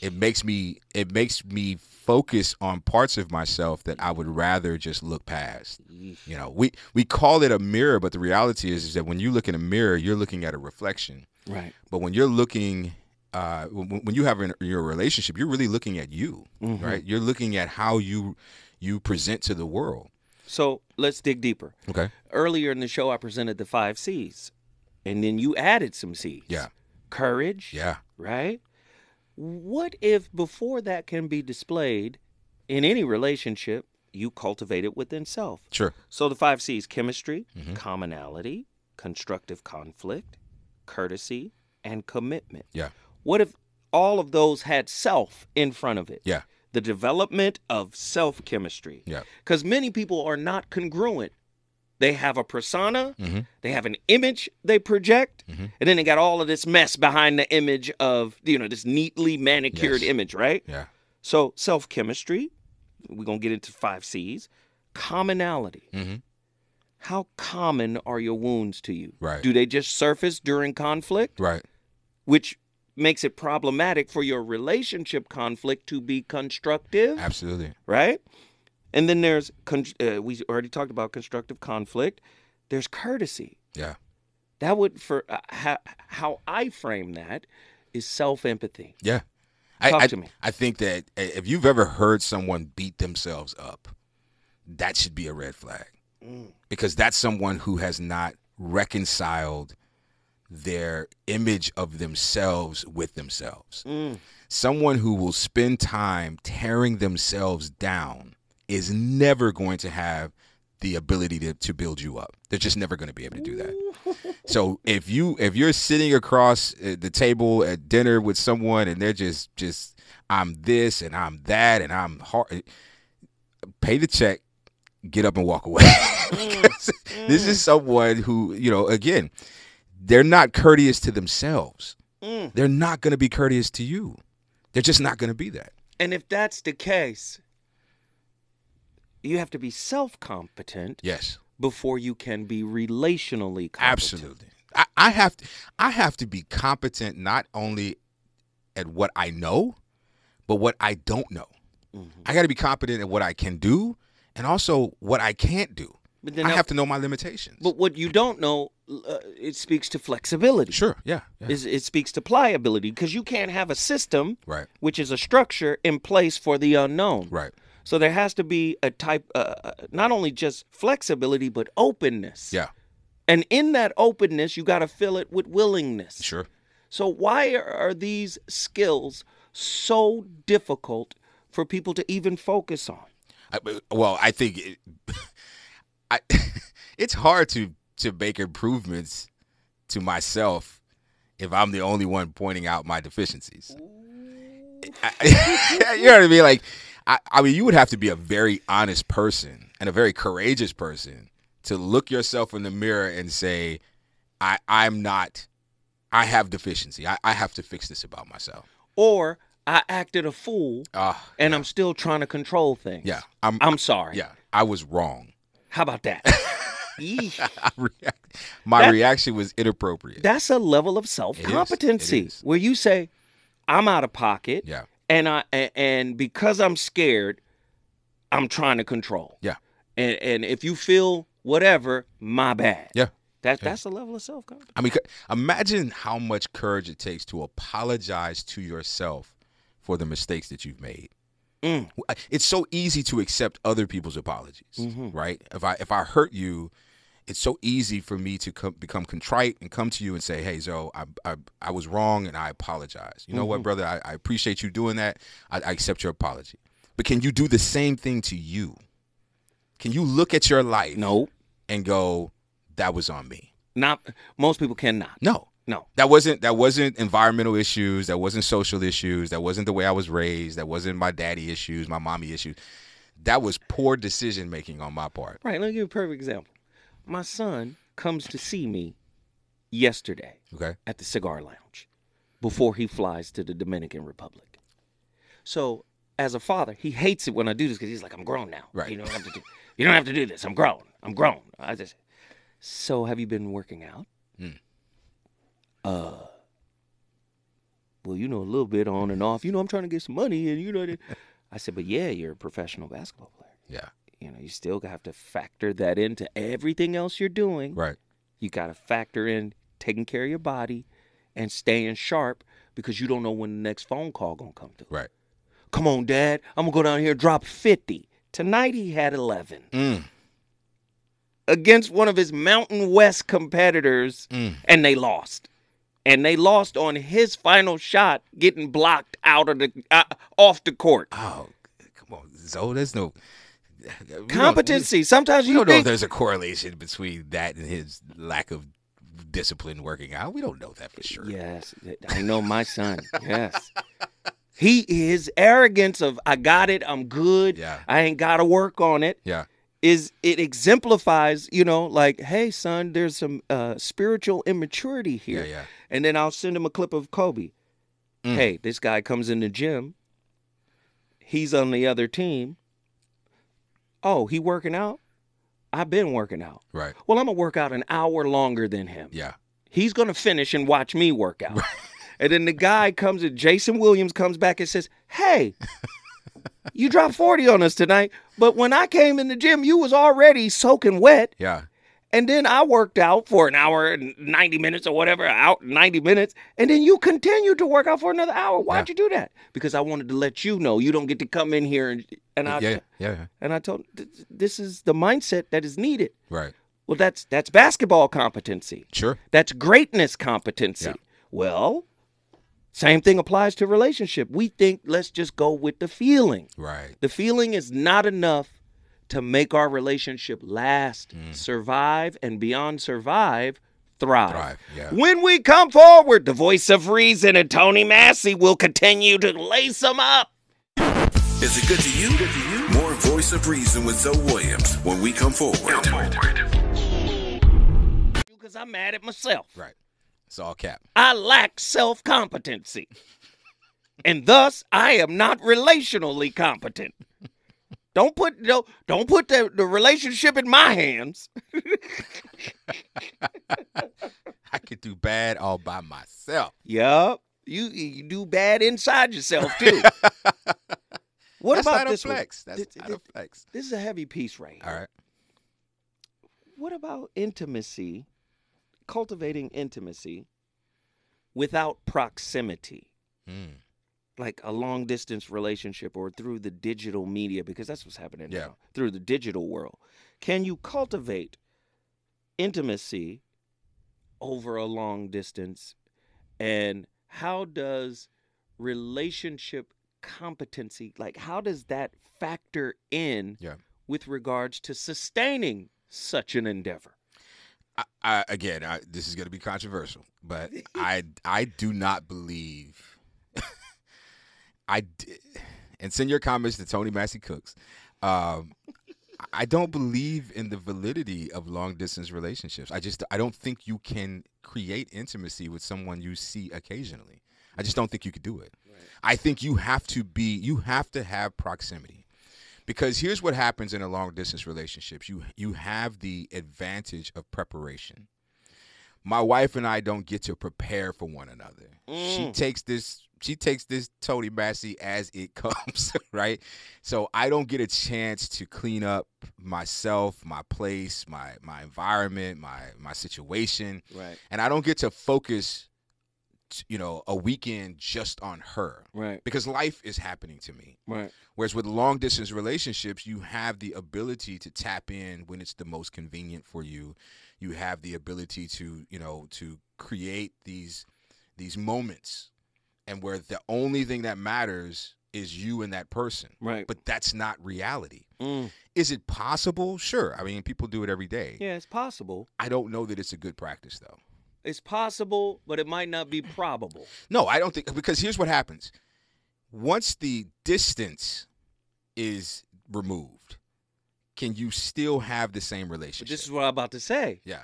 It makes me it makes me focus on parts of myself that I would rather just look past. You know, we we call it a mirror, but the reality is, is that when you look in a mirror, you're looking at a reflection. Right. But when you're looking, uh, when, when you have in your relationship, you're really looking at you, Mm-hmm. right? You're looking at how you you present to the world. So let's dig deeper. Okay. Earlier in the show, I presented the five C's, and then you added some C's. Yeah. Courage. Yeah. Right. What if before that can be displayed in any relationship, you cultivate it within self? Sure. So the five C's: chemistry, Mm-hmm. commonality, constructive conflict, courtesy, and commitment. Yeah. What if all of those had self in front of it? Yeah. The development of self chemistry. Yeah. Because many people are not congruent. They have a persona, Mhm. they have an image they project, Mhm. and then they got all of this mess behind the image of, you know, this neatly manicured Yes. image, right? Yeah. So self chemistry, we're going to get into five C's. Commonality. Mhm. How common are your wounds to you? Right. Do they just surface during conflict? Right. Which makes it problematic for your relationship conflict to be constructive, Absolutely. right? And then there's, con- uh, we already talked about constructive conflict. There's courtesy. Yeah. That would, for uh, how, how I frame that, is self empathy. Yeah. I, Talk I, to me. I think that uh, if you've ever heard someone beat themselves up, that should be a red flag. Mm. Because that's someone who has not reconciled their image of themselves with themselves. Mm. Someone who will spend time tearing themselves down is never going to have the ability to, to build you up. They're just never going to be able to do that. So if you if you're sitting across uh, the table at dinner with someone and they're just just I'm this and I'm that and I'm hard, pay the check, get up and walk away. because this is someone who you know again they're not courteous to themselves. Mm. They're not going to be courteous to you. They're just not going to be that. And if that's the case, you have to be self competent Yes. before you can be relationally competent. Absolutely. I, I have to I have to be competent not only at what I know, but what I don't know. Mm-hmm. I got to be competent at what I can do and also what I can't do. But then I that- have to know my limitations. But what you don't know, uh, it speaks to flexibility. sure, yeah, yeah. Is it speaks to pliability because you can't have a system, Right. which is a structure in place for the unknown. Right. So there has to be a type, uh, uh, not only just flexibility but openness. Yeah. And in that openness, you got to fill it with willingness. Sure. So why are, are these skills so difficult for people to even focus on? I, well, I think it, I, it's hard to to make improvements to myself if I'm the only one pointing out my deficiencies. I- you know what I mean? Like, I, I mean, you would have to be a very honest person and a very courageous person to look yourself in the mirror and say, "I, I'm not. I have deficiency. I, I have to fix this about myself." Or I acted a fool Ah, and I'm still trying to control things. yeah, I'm. I'm sorry. yeah, I was wrong. How about that? React, my That- reaction was inappropriate. That's a level of self competency where you say, "I'm out of pocket," yeah, and I and because I'm scared, I'm trying to control. yeah, And and if you feel whatever, my bad. yeah. That that's a level of self confidence. I mean, imagine how much courage it takes to apologize to yourself for the mistakes that you've made. Mm. It's so easy to accept other people's apologies, Mhm. right? If I if I hurt you, it's so easy for me to come, become contrite and come to you and say, "Hey, Zo, I I, I was wrong and I apologize. You know what, Mhm. brother? I, I appreciate you doing that. I, I accept your apology. But can you do the same thing to you? Can you look at your life No. and go, that was on me. Not most people cannot. No. No. That wasn't that wasn't environmental issues, that wasn't social issues, that wasn't the way I was raised, that wasn't my daddy issues, my mommy issues. That was poor decision making on my part. Right. Let me give you a perfect example. My son comes to see me yesterday Okay. at the cigar lounge before he flies to the Dominican Republic. So, as a father, he hates it when I do this because he's like, "I'm grown now. Right. You don't have to do. You don't have to do this. I'm grown. I'm grown." I just. So, have you been working out? Hmm. Uh. Well, you know, a little bit on and off. You know, I'm trying to get some money, and you know. I said, but yeah, you're a professional basketball player. Yeah. You know, you still have to factor that into everything else you're doing. Right. You got to factor in taking care of your body and staying sharp because you don't know when the next phone call gonna come through. Right. Come on, Dad. I'm gonna go down here and drop 50. Tonight he had 11 Mm. against one of his Mountain West competitors, Mm. and they lost. And they lost on his final shot, getting blocked out of the uh, off the court. Oh, come on, Zo. There's no Competency. Sometimes you don't know if there's a correlation between that and his lack of discipline working out. We don't know that for sure. Yes, I know my son. Yes. He his arrogance of I got it, I'm good. Yeah. I ain't got to work on it. Yeah. Is it exemplifies, you know, like, hey son, there's some uh spiritual immaturity here. Yeah, yeah. And then I'll send him a clip of Kobe. Mm. Hey, this guy comes in the gym. He's on the other team. Oh, he working out? I've been working out. Right. Well, I'm gonna work out an hour longer than him. Yeah. He's gonna finish and watch me work out. and then the guy comes and Jason Williams comes back and says, Hey, you dropped 40 on us tonight, but when I came in the gym, you was already soaking wet. Yeah. And then I worked out for an hour and 90 minutes or whatever, out 90 minutes. And then you continued to work out for another hour. Why'd Yeah. you do that? Because I wanted to let you know you don't get to come in here and and I yeah, yeah, yeah. and I told this is the mindset that is needed. Right. Well, that's that's basketball competency. Sure. That's greatness competency. Yeah. Well, same thing applies to relationship. We think let's just go with the feeling. Right. The feeling is not enough to make our relationship last, Mm. survive, and beyond survive, thrive. Thrive, yeah. When we come forward, the voice of reason and Tony Massey will continue to lace them up. Is it good to you? Good to you? More voice of reason with Zo Williams when we come forward. Because I'm mad at myself. Right. It's all cap. I lack self competency. and thus, I am not relationally competent. Don't put don't, don't put the, the relationship in my hands. I could do bad all by myself. Yup. You you do bad inside yourself too. what That's about this a one? flex. That's Th- not th- a flex. This is a heavy piece right here. All right. What about intimacy? Cultivating intimacy without proximity. Mm. Like a long distance relationship or through the digital media because that's what's happening Yeah. now through the digital world can you cultivate intimacy over a long distance and how does relationship competency like how does that factor in Yeah. with regards to sustaining such an endeavor I, I again, I, this is going to be controversial, but I I do not believe. I and send your comments to Tony Massey Cooks. Um, I don't believe in the validity of long distance relationships. I just I don't think you can create intimacy with someone you see occasionally. I just don't think you could do it. I think you have to be you have to have proximity. Because here's what happens in a long distance relationships. You you have the advantage of preparation. My wife and I don't get to prepare for one another. She Mm. takes this she takes this Tony Massey as it comes, right? So I don't get a chance to clean up myself, my place, my my environment, my my situation. right And I don't get to focus you know, a weekend just on her right because life is happening to me. right Whereas with long distance relationships, you have the ability to tap in when it's the most convenient for you. You have the ability to, you know, to create these these moments and where the only thing that matters is you and that person. Right. But that's not reality. Mm. Is it possible? Sure. I mean, people do it every day. Yeah, it's possible. I don't know that it's a good practice though. It's possible, but it might not be probable. No, I don't think because here's what happens. Once the distance is removed, can you still have the same But relationship? this is what I'm about to say. yeah.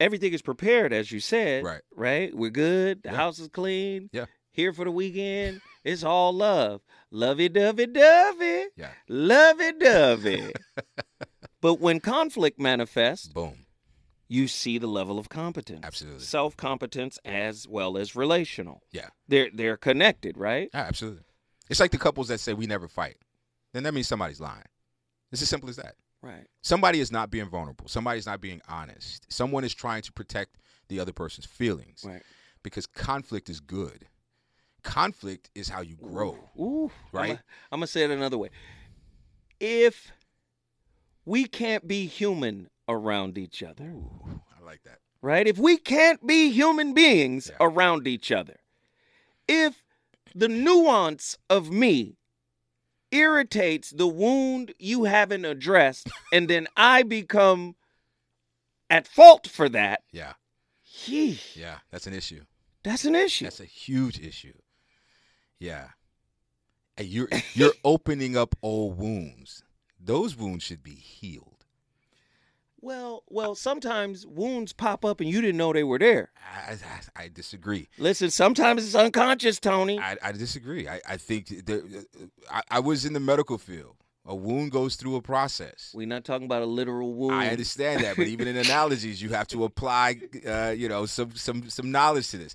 Everything is prepared, as you said. Right. Right. We're good. The Yeah. house is clean. Yeah. Here for the weekend. It's all love. Lovey dovey dovey. Yeah. Lovey dovey. but when conflict manifests, Boom. you see the level of competence. Absolutely. Self competence as well as relational. Yeah. They're they're connected, right? Yeah, absolutely. It's like the couples that say we never fight. Then that means somebody's lying. It's as simple as that. Right. Somebody is not being vulnerable. Somebody's not being honest. Someone is trying to protect the other person's feelings. Right. Because conflict is good. Conflict is how you grow. Ooh. Right? I'm gonna say it another way. If we can't be human around each other, Ooh, I like that. right? If we can't be human beings Yeah. around each other, if the nuance of me irritates the wound you haven't addressed, and then I become at fault for that, Yeah. yee, Yeah. That's an issue. that's an issue. That's a huge issue. Yeah. And you're you're opening up old wounds. Those wounds should be healed. well, well, sometimes wounds pop up and you didn't know they were there. I, I, I disagree. Listen, sometimes it's unconscious, Tony. I, I disagree. I, I think that, I, I was in the medical field. A wound goes through a process. We're not talking about a literal wound. I understand that, but even in analogies, you have to apply, uh, you know, some some some knowledge to this.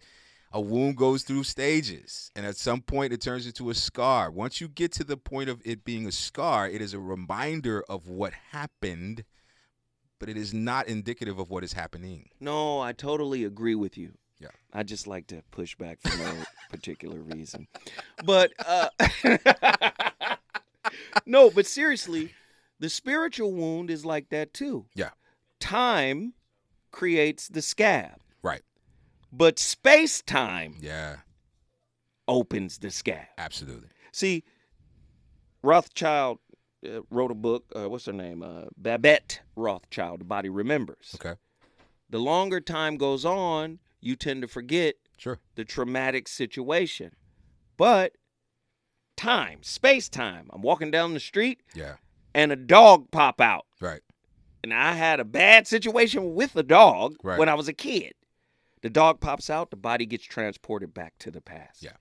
A wound goes through stages, and at some point, it turns into a scar. Once you get to the point of it being a scar, it is a reminder of what happened, but it is not indicative of what is happening. No, I totally agree with you. Yeah. I just like to push back for no particular reason. But uh No, but seriously, the spiritual wound is like that too. Yeah. Time creates the scab, Right. But space-time Yeah. opens the scab. Absolutely. See, Rothschild uh, wrote a book, uh, what's her name? Uh, Babette Rothschild, The Body Remembers. Okay. The longer time goes on, you tend to forget Sure. the traumatic situation. But time, space time. I'm walking down the street Yeah. and a dog pop out. Right. And I had a bad situation with a dog Right. when I was a kid. The dog pops out, the body gets transported back to the past. Yeah.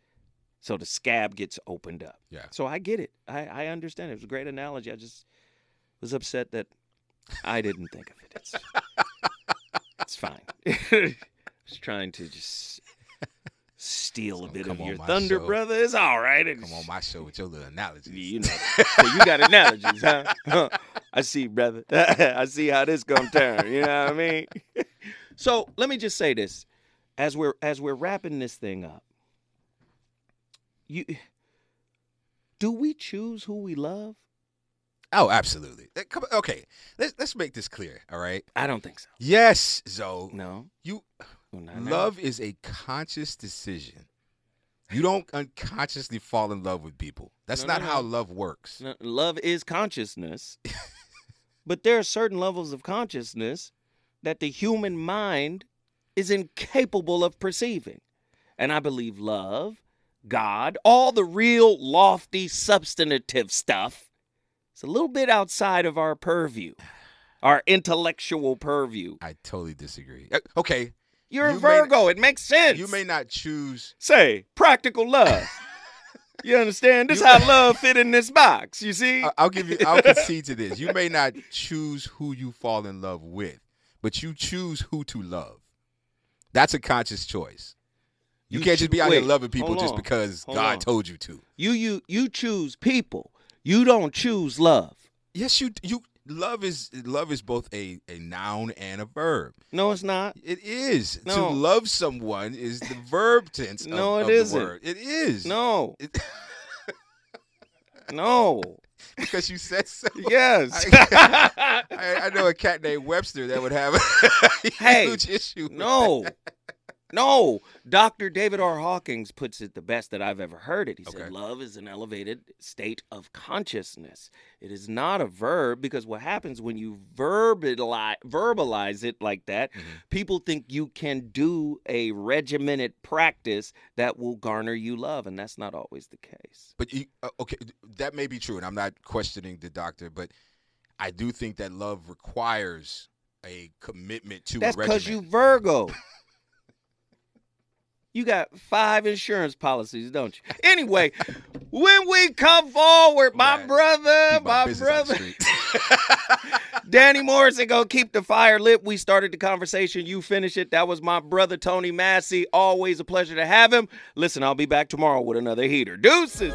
So the scab gets opened up. Yeah. So I get it. I, I understand. It was a great analogy. I just was upset that I didn't think of it. It's, it's fine. was trying to just steal a bit of your thunder, show. brother. It's all right. Come on my show with your little analogies. you know, so you got analogies, huh? Huh. I see, brother. I see how this gonna turn. You know what I mean? So let me just say this, as we're as we're wrapping this thing up. You, do we choose who we love? Oh, absolutely. Uh, Come on, okay, let's let's make this clear. All right. I don't think so. Yes, Zo. No. You No, no, no. love is a conscious decision. You don't unconsciously fall in love with people. That's No, no, not how love works. No, love is consciousness, but there are certain levels of consciousness that the human mind is incapable of perceiving. And I believe love, God, all the real lofty substantive stuff is a little bit outside of our purview, our intellectual purview. I totally disagree. Uh, Okay, You're You a Virgo. it makes sense. you may not choose. say practical love. you understand? This You- how love fit in this box. You see? I'll give you. I'll concede to this. You may not choose who you fall in love with, but you choose who to love. That's a conscious choice. You, You can't just be out here loving people just because God on. told you to. You you you choose people. You don't choose love. Yes, you you love is love is both a, a noun and a verb. No, it's not. It is to love someone is the verb tense. of- No, it of isn't. It is No. It- No. Because you said so. Yes. I, I know a cat named Webster that would have a Hey, huge issue. with no. No, Dr. David R. Hawkins puts it the best that I've ever heard it. He Okay. said, Love is an elevated state of consciousness. It is not a verb because what happens when you verbalize, verbalize it like that, Mm-hmm. people think you can do a regimented practice that will garner you love, and that's not always the case. But you, uh, okay, that may be true, and I'm not questioning the doctor, but I do think that love requires a commitment to That's a because you. Virgo. You got five insurance policies, don't you? Anyway, when we come forward, my Man, brother, my, business brother. Danny Morrison gonna keep the fire lit. We started the conversation, you finish it. That was my brother Tony Massey. Always a pleasure to have him. Listen, I'll be back tomorrow with another heater. Deuces.